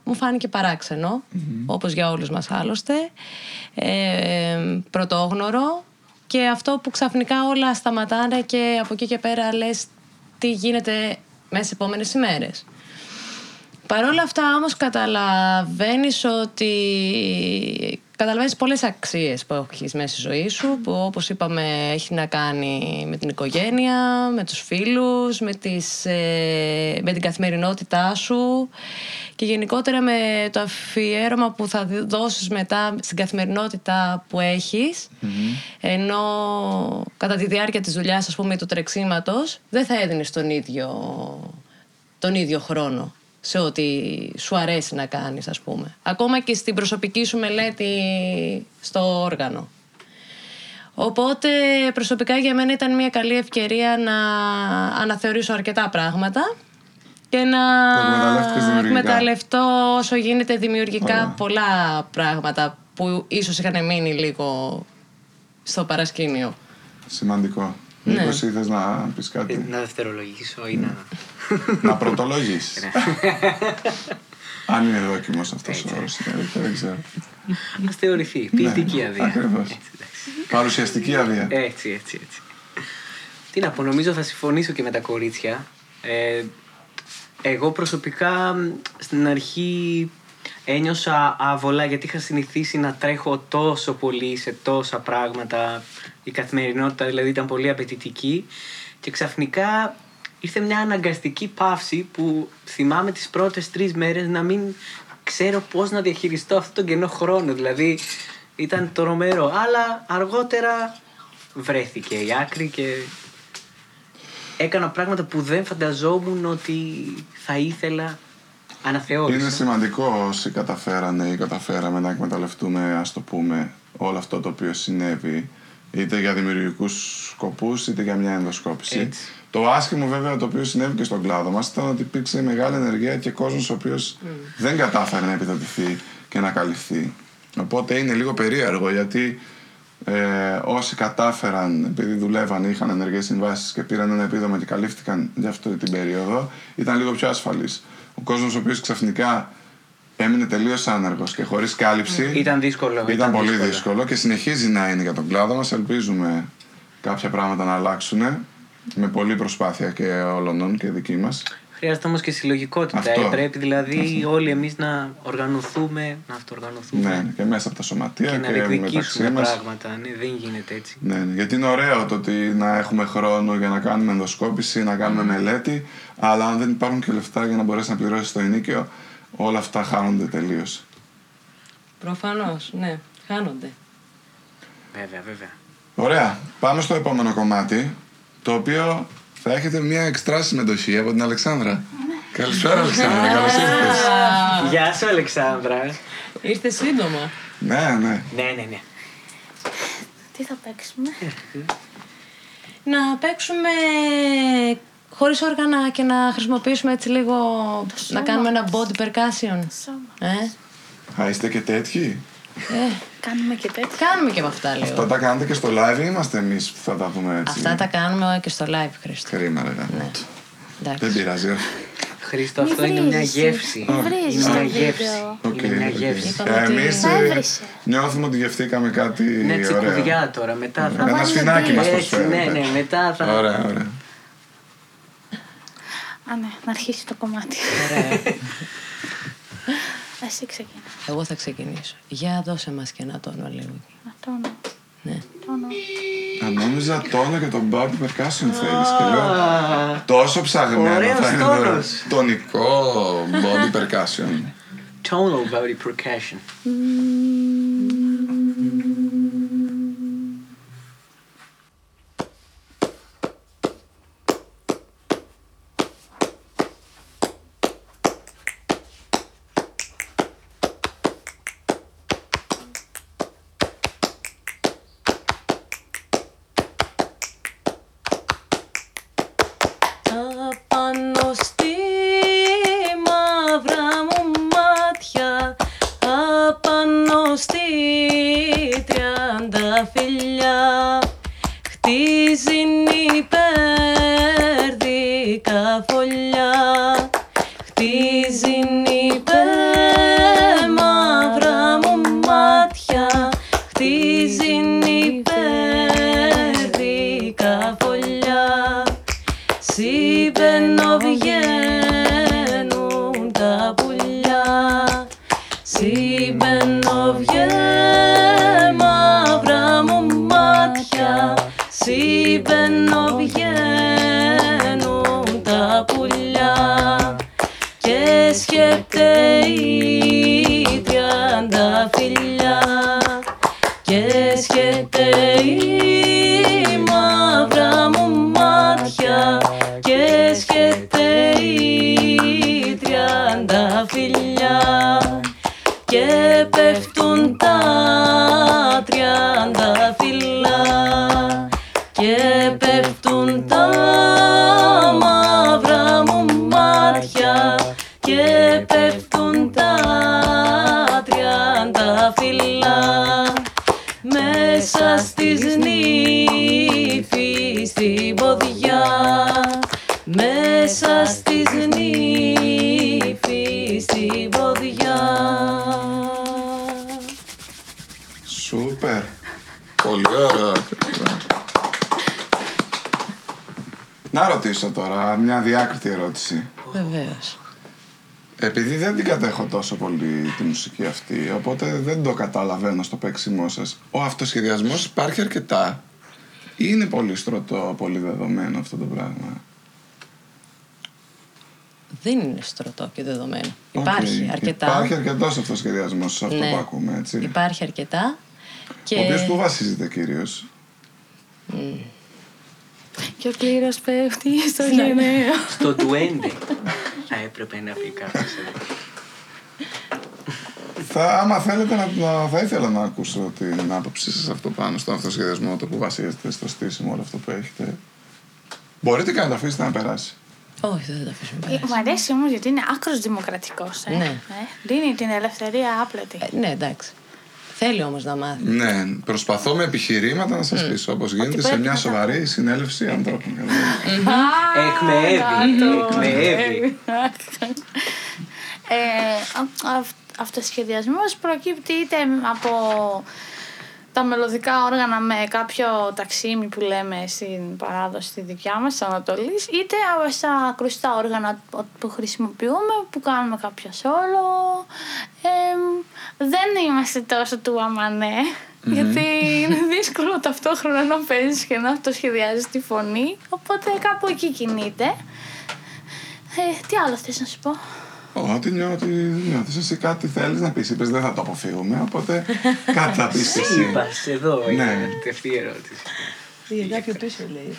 μου φάνηκε παράξενο, όπως για όλους μας άλλωστε. Ε, πρωτόγνωρο και αυτό που ξαφνικά όλα σταματάνε και από εκεί και πέρα λες τι γίνεται μέσα στις επόμενες ημέρες. Παρ' όλα αυτά όμως καταλαβαίνεις ότι καταλαβαίνεις πολλές αξίες που έχεις μέσα στη ζωή σου που όπως είπαμε έχει να κάνει με την οικογένεια, με τους φίλους, με, τις, ε, με την καθημερινότητά σου και γενικότερα με το αφιέρωμα που θα δώσεις μετά στην καθημερινότητα που έχεις. Ενώ κατά τη διάρκεια της δουλειάς ας πούμε ή του τρεξίματος δεν θα έδινες τον ίδιο τον ίδιο χρόνο σε ό,τι σου αρέσει να κάνεις ας πούμε. Ακόμα και στην προσωπική σου μελέτη στο όργανο. Οπότε προσωπικά για μένα ήταν μια καλή ευκαιρία να αναθεωρήσω αρκετά πράγματα και να Το εκμεταλλεύτηκες δημιουργικά. εκμεταλλευτώ όσο γίνεται δημιουργικά Ωραία. πολλά πράγματα που ίσως είχαν μείνει λίγο στο παρασκήνιο. Σημαντικό. Ναι. Μήπως ήθελες να πεις Ε, κάτι, Να δευτερολογήσω ή να. να πρωτολογήσεις. Αν είναι δόκιμος αυτός ο όρος, δεν ξέρω. Α θεωρηθεί. Ποιητική Ναι, αδεία. ακριβώς. Έτσι, εντάξει. Παρουσιαστική άδεια. Έτσι, έτσι, έτσι. Τι να πω, νομίζω θα συμφωνήσω και με τα κορίτσια. Ε, εγώ προσωπικά μ, στην αρχή ένιωσα άβολα γιατί είχα συνηθίσει να τρέχω τόσο πολύ σε τόσα πράγματα. Η καθημερινότητα δηλαδή ήταν πολύ απαιτητική και ξαφνικά ήρθε μια αναγκαστική παύση που θυμάμαι τις πρώτες τρεις μέρες να μην ξέρω πώς να διαχειριστώ αυτόν τον κενό χρόνο. Δηλαδή ήταν τρομερό. Αλλά αργότερα βρέθηκε η άκρη και έκανα πράγματα που δεν φανταζόμουν ότι θα ήθελα αναθεώρηση. Είναι σημαντικό όσοι καταφέρανε ή καταφέραμε να εκμεταλλευτούμε, ας το πούμε, όλο αυτό το οποίο συνέβη είτε για δημιουργικούς σκοπούς είτε για μια ενδοσκόπηση. Έτσι. Το άσχημο βέβαια το οποίο συνέβη και στον κλάδο μας ήταν ότι υπήρξε μεγάλη ενεργεία και κόσμος ο οποίος δεν κατάφερε να επιδοτηθεί και να καλυφθεί. Οπότε είναι λίγο περίεργο γιατί Ε, όσοι κατάφεραν, επειδή δουλεύαν ή είχαν ενεργές συμβάσεις και πήραν ένα επίδομα και καλύφθηκαν για αυτή την περίοδο, ήταν λίγο πιο ασφαλή. Ο κόσμος ο οποίος ξαφνικά έμεινε τελείως άνεργος και χωρίς κάλυψη. Ήταν δύσκολο. Ήταν πολύ δύσκολο. και συνεχίζει να είναι για τον κλάδο μας. Ελπίζουμε κάποια πράγματα να αλλάξουν με πολλή προσπάθεια και όλων και δική μας. Χρειάζεται όμως και συλλογικότητα. Αυτό. Ε, πρέπει δηλαδή όλοι εμείς να οργανωθούμε, να αυτοοργανωθούμε Ναι, και μέσα από τα σωματεία και να και μεταξύ διεκδικήσουμε μας. πράγματα. Ναι, δεν γίνεται έτσι. Ναι, ναι, γιατί είναι ωραίο το ότι να έχουμε χρόνο για να κάνουμε ενδοσκόπηση, να κάνουμε μελέτη, αλλά αν δεν υπάρχουν και λεφτά για να μπορέσει να πληρώσεις το ενίκαιο, όλα αυτά χάνονται τελείως. Προφανώς, ναι, χάνονται. Βέβαια, βέβαια. Ωραία. Πάμε στο επόμενο κομμάτι, το οποίο θα έχετε μια εξτρά συμμετοχή από την Αλεξάνδρα. Καλησπέρα, Αλεξάνδρα. Καλώς ήρθες. Γεια σου, Αλεξάνδρα. Ήρθε σύντομα. Ναι, ναι. ναι, ναι, ναι. Τι θα παίξουμε; Να παίξουμε χωρίς όργανα και να χρησιμοποιήσουμε έτσι λίγο... σώμα. να κάνουμε ένα body percussion. Σώμα. Ε, Α, είστε και τέτοιοι; Ε, Κάνουμε και τέτοια. κάνουμε και με αυτά λίγο. Αυτά τα κάνετε και στο live ή είμαστε εμείς που θα τα δούμε έτσι; Αυτά τα κάνουμε και στο live, Χρήστο. Κρίμα, ρε. γάμο. Ναι. Δεν Εντάξει. πειράζει. όχι. Χρήστο, Μη αυτό είναι μια βρίζεις. γεύση. Μη βρίζεις Είναι το μια βίντεο. γεύση. Οκ, Είναι μια οκ. γεύση. Είπαμε Ε, ότι- Εμείς Τα ε, έβρισε. νιώθουμε ότι γευτήκαμε κάτι Ναι, ωραίο. τσικουδιά τώρα. Μετά θα. Ένα βάλουμε σφινάκι δύο. μας Έτσι, προσφέρετε. ναι, ναι, μετά θα. Ωραία, ωραία. Α, ναι, να αρχίσει το κομμάτι. Ωραία. Εσύ ξεκινά. Εγώ θα ξεκινήσω. Για δώσε μας και ένα τόνο λίγο. Να τόνο. Ναι. Τόνο. Αν νόμιζα τόνο και τον body percussion θέλεις και λέω τόσο ψαγμένο Ωραίος θα είναι το τόνος. τονικό body percussion. Tonal body percussion. Ρωτήσω τώρα μια αδιάκριτη ερώτηση. Βεβαίως Επειδή δεν την κατέχω τόσο πολύ τη μουσική αυτή, οπότε δεν το καταλαβαίνω στο παίξιμό σας. Ο αυτοσχεδιασμός υπάρχει αρκετά. Ή είναι πολύ στρωτό, πολύ δεδομένο αυτό το πράγμα. δεν είναι στρωτό και δεδομένο. Οκ. Υπάρχει αρκετά. Υπάρχει αρκετός αυτοσχεδιασμός σε αυτό Ναι. που ακούμε, έτσι. Υπάρχει αρκετά. Και... Ο οποίος που βασίζεται κυρίως; Και ο κλήρος πέφτει στο γενναίο. Στο ντουέντε. Θα έπρεπε να πει κάποιος. Θα, άμα θέλετε, να, να- θα ήθελα να ακούσω την άποψή σας αυτό πάνω στο αυτοσχεδιασμό, το που βασίζεται στο στήσιμο, όλο αυτό που έχετε. Μπορείτε και να το αφήσετε να περάσει. Όχι, δεν θα τα αφήσουμε Ε, περάσει. Μ' αρέσει όμως γιατί είναι άκρος δημοκρατικός. Ε. Ναι. Ε, Δίνει την ελευθερία άπλετη. Ε, ναι, εντάξει. Θέλει όμως να μάθει. Ναι, προσπαθώ με επιχειρήματα να σας πείσω όπως γίνεται σε πρέπει μια να σοβαρή συνέλευση ανθρώπων. Εκμεεύει. Εκμεεύει. Ε, α- αυ- αυτοσχεδιασμός προκύπτει είτε από τα μελωδικά όργανα με κάποιο ταξίμι που λέμε στην παράδοση τη δικιά μας της Ανατολής είτε από στα κρουστά όργανα που χρησιμοποιούμε που κάνουμε κάποια σόλο Ε, δεν είμαστε τόσο του αμανέ γιατί είναι δύσκολο ταυτόχρονα να παίζεις και να αυτοσχεδιάζεις τη φωνή οπότε κάπου εκεί κινείται. Ε, τι άλλο θες να σου πω; Ω, Ό,τι νιώθει, νιώθεις εσύ κάτι θέλεις να πεις. Είπες δεν θα το αποφύγουμε, οπότε κάτι θα πεις εσύ. Είπας, εδώ Ναι. είναι αυτή ερώτηση. Για κάποιο πίσω λέει.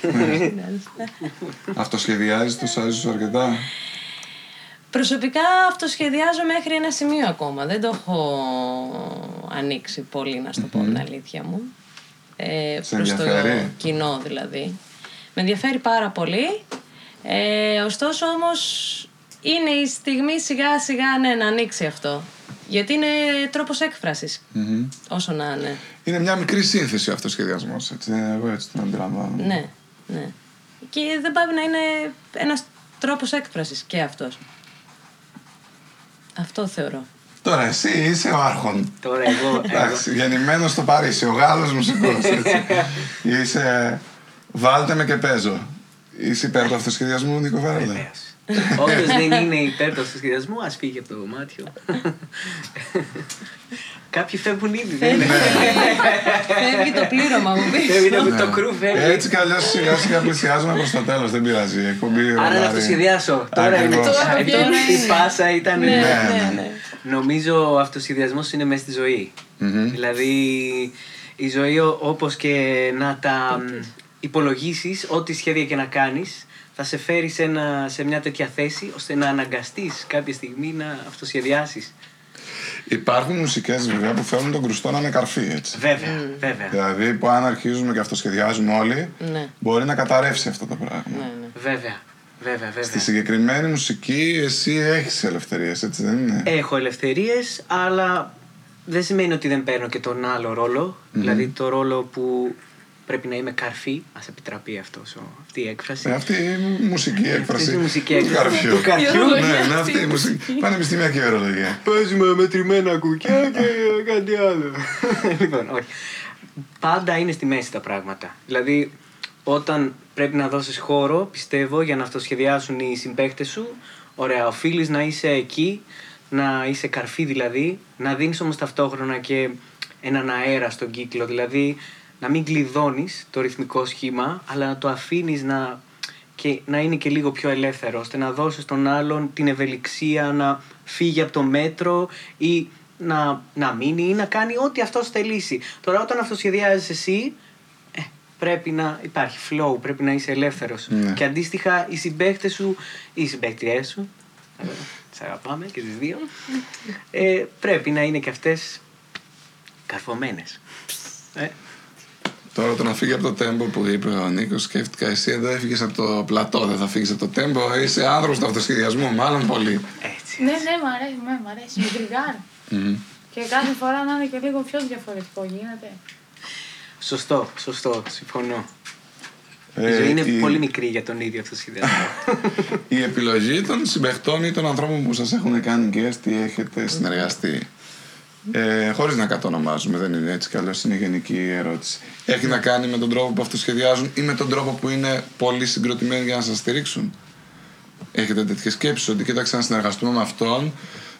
Αυτοσχεδιάζεις το σάζι σου αρκετά; Προσωπικά αυτοσχεδιάζω μέχρι ένα σημείο ακόμα. Δεν το έχω ανοίξει πολύ, να σου το πω την αλήθεια μου. Ε, Σε προς το ενδιαφέρει; κοινό δηλαδή. Με ενδιαφέρει πάρα πολύ. Ε, ωστόσο όμως είναι η στιγμή σιγά σιγά ναι, να ανοίξει αυτό. Γιατί είναι τρόπος έκφρασης, Μμμ. όσο να είναι. Είναι μια μικρή σύνθεση ο αυτοσχεδιασμός, έτσι. Εγώ έτσι τον αντιλαμβάνομαι. Ναι, ναι. Και δεν πάει να είναι ένας τρόπος έκφρασης και αυτός. Αυτό θεωρώ. Τώρα εσύ είσαι ο άρχον. Τώρα εγώ, εγώ Εντάξει, γεννημένος στο Παρίσι, ο Γάλλος μουσικός, έτσι. είσαι... Βάλτε με και παίζω. Είσαι υπέρ του αυτοσχεδιασμού, Νίκο Βέρολα. Βεβαίως. Όποιο δεν είναι υπέρ του αυτοσχεδιασμού, ας φύγει από το δωμάτιο. Κάποιοι φεύγουν ήδη, δεν είναι; Φεύγει το πλήρωμα μου Φεύγει πίσω. το- το κρού, φεύγει. Ναι. Έτσι κι αλλιώς σιγά σιγά πλησιάζουμε προς το τέλος. Δεν πειράζει. Η εκπομπή Άρα να ρολάρει. το σχεδιάσω. Τώρα είναι. Ακριβώς. Τώρα Αυτό βγαίνεις. η πάσα ήταν. Ναι, Ναι, ναι, ναι. ναι. Νομίζω ο αυτοσχεδιασμός είναι μέσα στη ζωή. Μμμ. Δηλαδή η ζωή όπως και να τα υπολογίσεις, ό,τι σχέδια και να κάνεις, θα σε φέρει σε, ένα, σε μια τέτοια θέση ώστε να αναγκαστείς κάποια στιγμή να αυτοσχεδιάσεις. Υπάρχουν μουσικές βέβαια που φέρνουν τον κρουστό να είναι καρφί έτσι. Βέβαια, βέβαια. Δηλαδή που αν αρχίζουμε και αυτοσχεδιάζουμε όλοι, Ναι, μπορεί να καταρρεύσει αυτό το πράγμα. ναι, ναι. Βέβαια, βέβαια, βέβαια. Στη συγκεκριμένη μουσική εσύ έχεις ελευθερίες, έτσι δεν είναι; Έχω ελευθερίες, αλλά δεν σημαίνει ότι δεν παίρνω και τον άλλο ρόλο. Δηλαδή το ρόλο που πρέπει να είμαι καρφί. Α επιτραπεί αυτός, ο- αυτή η έκφραση. Ε, αυτή η μουσική έκφραση. Αυτή η μουσική του έκφραση. καρφιού. Του καρφιού. Ναι, ναι, αυτή η μουσική. Πανεπιστημιακή ορολογία. Παίζουμε μετρημένα κουκιά και κάτι άλλο. λοιπόν, όχι. Πάντα είναι στη μέση τα πράγματα. Δηλαδή, όταν πρέπει να δώσεις χώρο, πιστεύω, για να αυτοσχεδιάσουν οι συμπαίκτες σου, ωραία, οφείλεις να είσαι εκεί, να είσαι καρφί δηλαδή, να δίνεις όμως ταυτόχρονα και έναν αέρα στον κύκλο, δηλαδή να μην κλειδώνεις το ρυθμικό σχήμα, αλλά να το αφήνεις να, και να είναι και λίγο πιο ελεύθερο, ώστε να δώσεις τον άλλον την ευελιξία να φύγει από το μέτρο ή να, να μείνει ή να κάνει ό,τι αυτός θελήσει. Τώρα όταν αυτοσχεδιάζεις εσύ, ε, πρέπει να υπάρχει flow, πρέπει να είσαι ελεύθερος. Ναι. Και αντίστοιχα οι συμπαίκτες σου ή οι συμπαίκτριές σου, ε, τις αγαπάμε και τις δύο, ε, πρέπει να είναι και αυτές καρφωμένες. Ε, Τώρα το να φύγει από το τέμπο που είπε ο Νίκος, σκέφτηκα εσύ εδώ έφυγες από το πλατό, δεν θα φύγεις από το τέμπο. Είσαι άνθρωπος του αυτοσχεδιασμού, μάλλον πολύ. έτσι. Ναι, ναι, μ' αρέσει, ναι, μ' αρέσει. Με τριγάρει. Μμμ. Και κάθε φορά να είναι και λίγο πιο διαφορετικό γίνεται. Σωστό, σωστό, συμφωνώ. η Ε, ζωή είναι η- πολύ μικρή για τον ίδιο αυτοσχεδιασμό. Η επιλογή των συμπεχτών ή των ανθρώπων που σας έχουν κάνει και τι έχετε συνεργαστεί; Ε, Χωρίς να κατονομάζουμε, δεν είναι έτσι καλώ, είναι γενική ερώτηση. Έχει να κάνει με τον τρόπο που αυτοσχεδιάζουν ή με τον τρόπο που είναι πολύ συγκροτημένοι για να σας στηρίξουν; Έχετε τέτοιες σκέψεις ότι κοίταξε να συνεργαστούμε με αυτόν,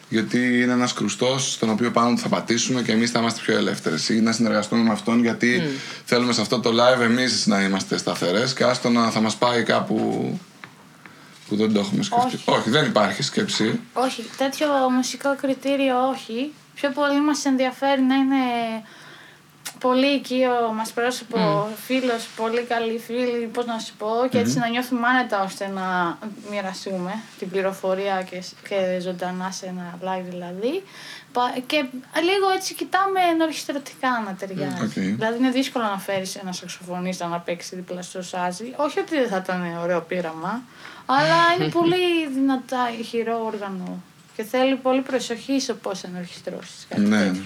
γιατί είναι ένας κρουστός στον οποίο πάνω του θα πατήσουμε και εμείς θα είμαστε πιο ελεύθερες. Ή να συνεργαστούμε με αυτόν, γιατί θέλουμε σε αυτό το live εμείς να είμαστε σταθερές και άστο να θα μας πάει κάπου που δεν το έχουμε σκεφτεί. Όχι. δεν υπάρχει σκέψη. Όχι, τέτοιο μουσικό κριτήριο όχι. Πιο πολύ μας ενδιαφέρει να είναι πολύ οικείο μας πρόσωπο, φίλος, πολύ καλή φίλη, πώς να σου πω, και έτσι να νιώθουμε άνετα ώστε να μοιραστούμε την πληροφορία και, και ζωντανά σε ένα live δηλαδή. Πα- Και λίγο έτσι κοιτάμε ενορχηστρωτικά να ταιριάζει. Οκ. Δηλαδή είναι δύσκολο να φέρεις ένα σαξοφωνίστα να παίξει δίπλα στο σάζι. Όχι ότι δεν θα ήταν ωραίο πείραμα, αλλά είναι πολύ δυνατά ηχηρό όργανο. Και θέλει πολύ προσοχή στο πώς ενορχιστρώσεις κάτι Ναι. τέτοιο.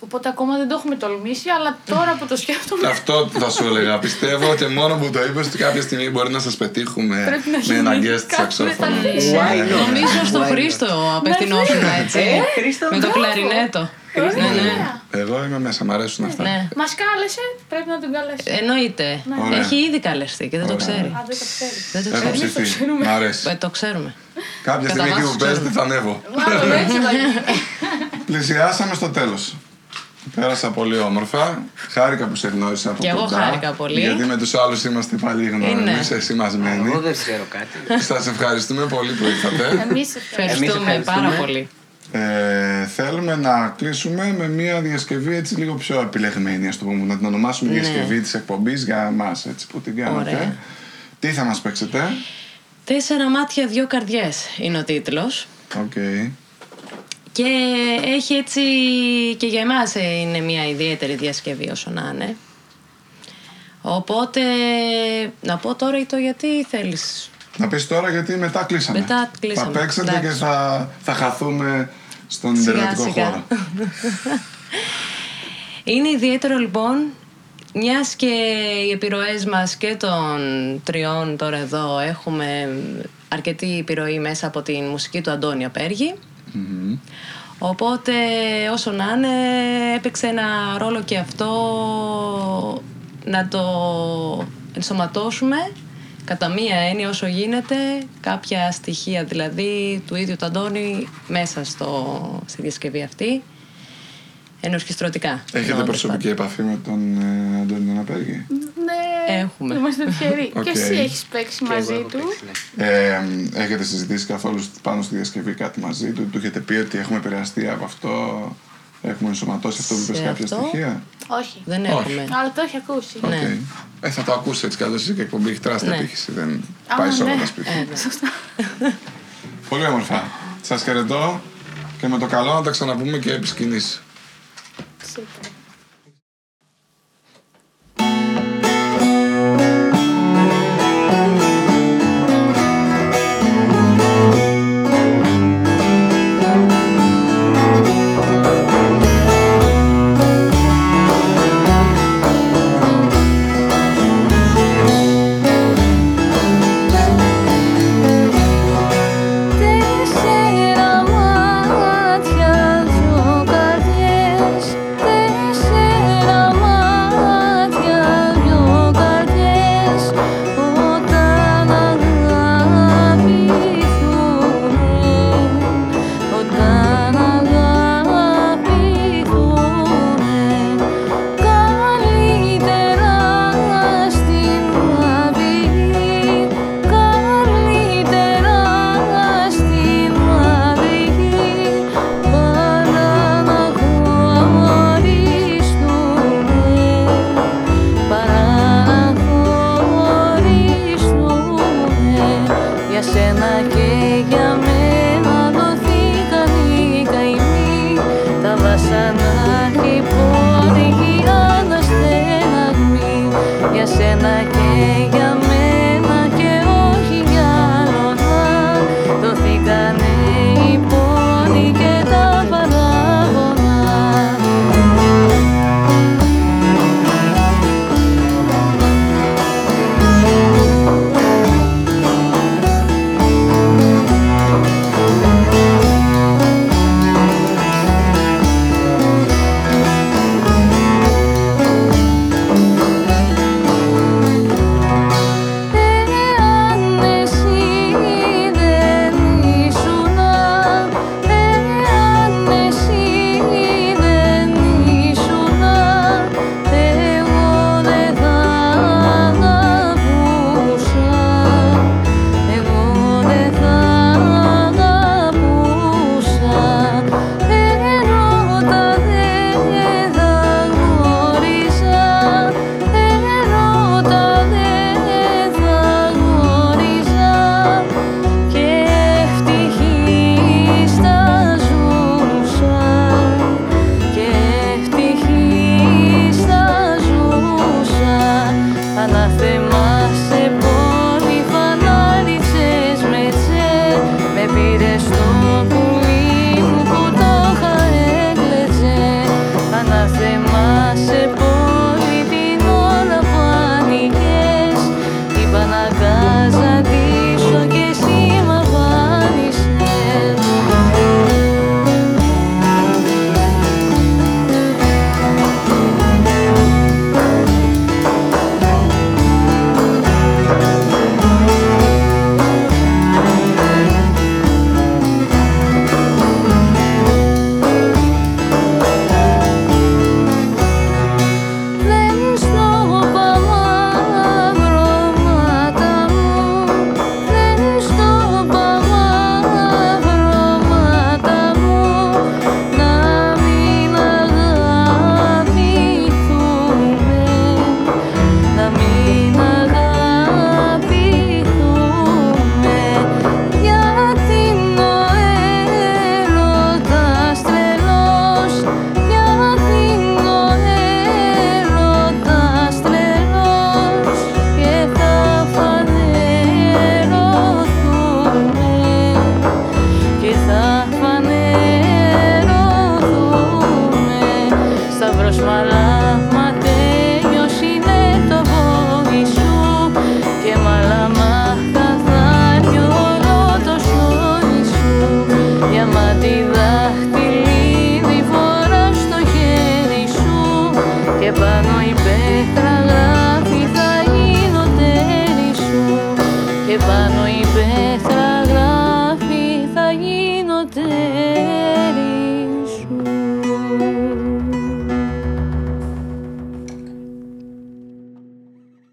Οπότε ακόμα δεν το έχουμε τολμήσει, αλλά τώρα που το σκέφτομαι. Αυτό θα σου έλεγα. Πιστεύω και μόνο που το είπες ότι κάποια στιγμή μπορεί να σας πετύχουμε Πρέπει να με ένα γίνει guest κάτι σαξόφωνο. με τα λύση. Why not? Νομίζω στο Χρήστο απευθυνόσουν έτσι. Ε, Χρήστο, Με το μπράβο. κλαρινέτο. Ναι, ναι. Εγώ είμαι μέσα, μ' αρέσουν αυτά. ναι. Μας κάλεσε, πρέπει να τον καλέσει. Εννοείται. Ωραία. Έχει ήδη καλεστεί και δεν το Ωραία. ξέρει. Α, δεν το ξέρει. Δεν το Έχω ξέρει. ψηθεί. Μ' αρέσει. Ε, Το ξέρουμε. Κάποια Κατά στιγμή εκεί βάθος που παίζετε ξέρουμε. θα ανέβω. Μάλλον έτσι θα γίνει. Πλησιάσαμε στο τέλος. Πέρασα πολύ όμορφα. Χάρηκα που σε γνώρισα από Κι εγώ κοντά, χάρηκα πολύ. Γιατί με τους άλλους είμαστε πάλι γνώριμοι, Είναι. εσημασμένοι. Εγώ δεν ξέρω κάτι. Σας ευχαριστούμε πολύ που ήρθατε. Εμείς Ευχαριστούμε ευχαριστούμε. πάρα πολύ. Ε, θέλουμε να κλείσουμε με μια διασκευή έτσι λίγο πιο επιλεγμένη, ας το πούμε, να την ονομάσουμε Ναι. διασκευή της εκπομπής για εμάς, έτσι που την κάνατε. Ωραία. Τι θα μας παίξετε, Τέσσερα μάτια, δύο καρδιές είναι ο τίτλος. οκ. Και έχει έτσι και για εμάς ε, είναι μια ιδιαίτερη διασκευή όσο να είναι. Οπότε να πω τώρα ή το γιατί θέλεις. Να πεις τώρα γιατί μετά κλείσαμε. Μετά κλείσαμε, Θα παίξετε και εντάξει. θα, θα χαθούμε στον Σιγά, ιντερνετικό σιγά. χώρο. Είναι ιδιαίτερο λοιπόν, μιας και οι επιρροές μας και των τριών τώρα εδώ έχουμε αρκετή επιρροή μέσα από την μουσική του Αντώνη Απέργη. Οπότε όσο να είναι έπαιξε ένα ρόλο και αυτό να το ενσωματώσουμε κατά μία έννοια όσο γίνεται κάποια στοιχεία δηλαδή του ίδιου του Αντώνη μέσα στο, στη διασκευή αυτή ενορχηστρωτικά. Έχετε εννοώντας προσωπική επαφή με τον ε, Αντώνη Ναπέργη. Ναι, Έχουμε. Είμαστε τυχεροί. Οκ. Και εσύ έχεις παίξει Και εγώ μαζί έχω του. παίξει, ναι. Ε, έχετε συζητήσει καθόλου πάνω στη διασκευή κάτι μαζί του, του έχετε πει ότι έχουμε επηρεαστεί από αυτό, έχουμε ενσωματώσει αυτό που είπες Σε κάποια αυτό; στοιχεία; Όχι. Δεν Όχι. έχουμε. Αλλά το έχει ακούσει. Οκ. Ναι. Ε, θα το ακούσει έτσι κι αλλιώς και η εκπομπή έχει τεράστια Ναι. απήχηση. Δεν Α, πάει σε όλα ναι. τα σπίτια. Ε, ναι. Πολύ όμορφα. Σας χαιρετώ και με το καλό να τα ξαναπούμε και επί σκηνής. 是的。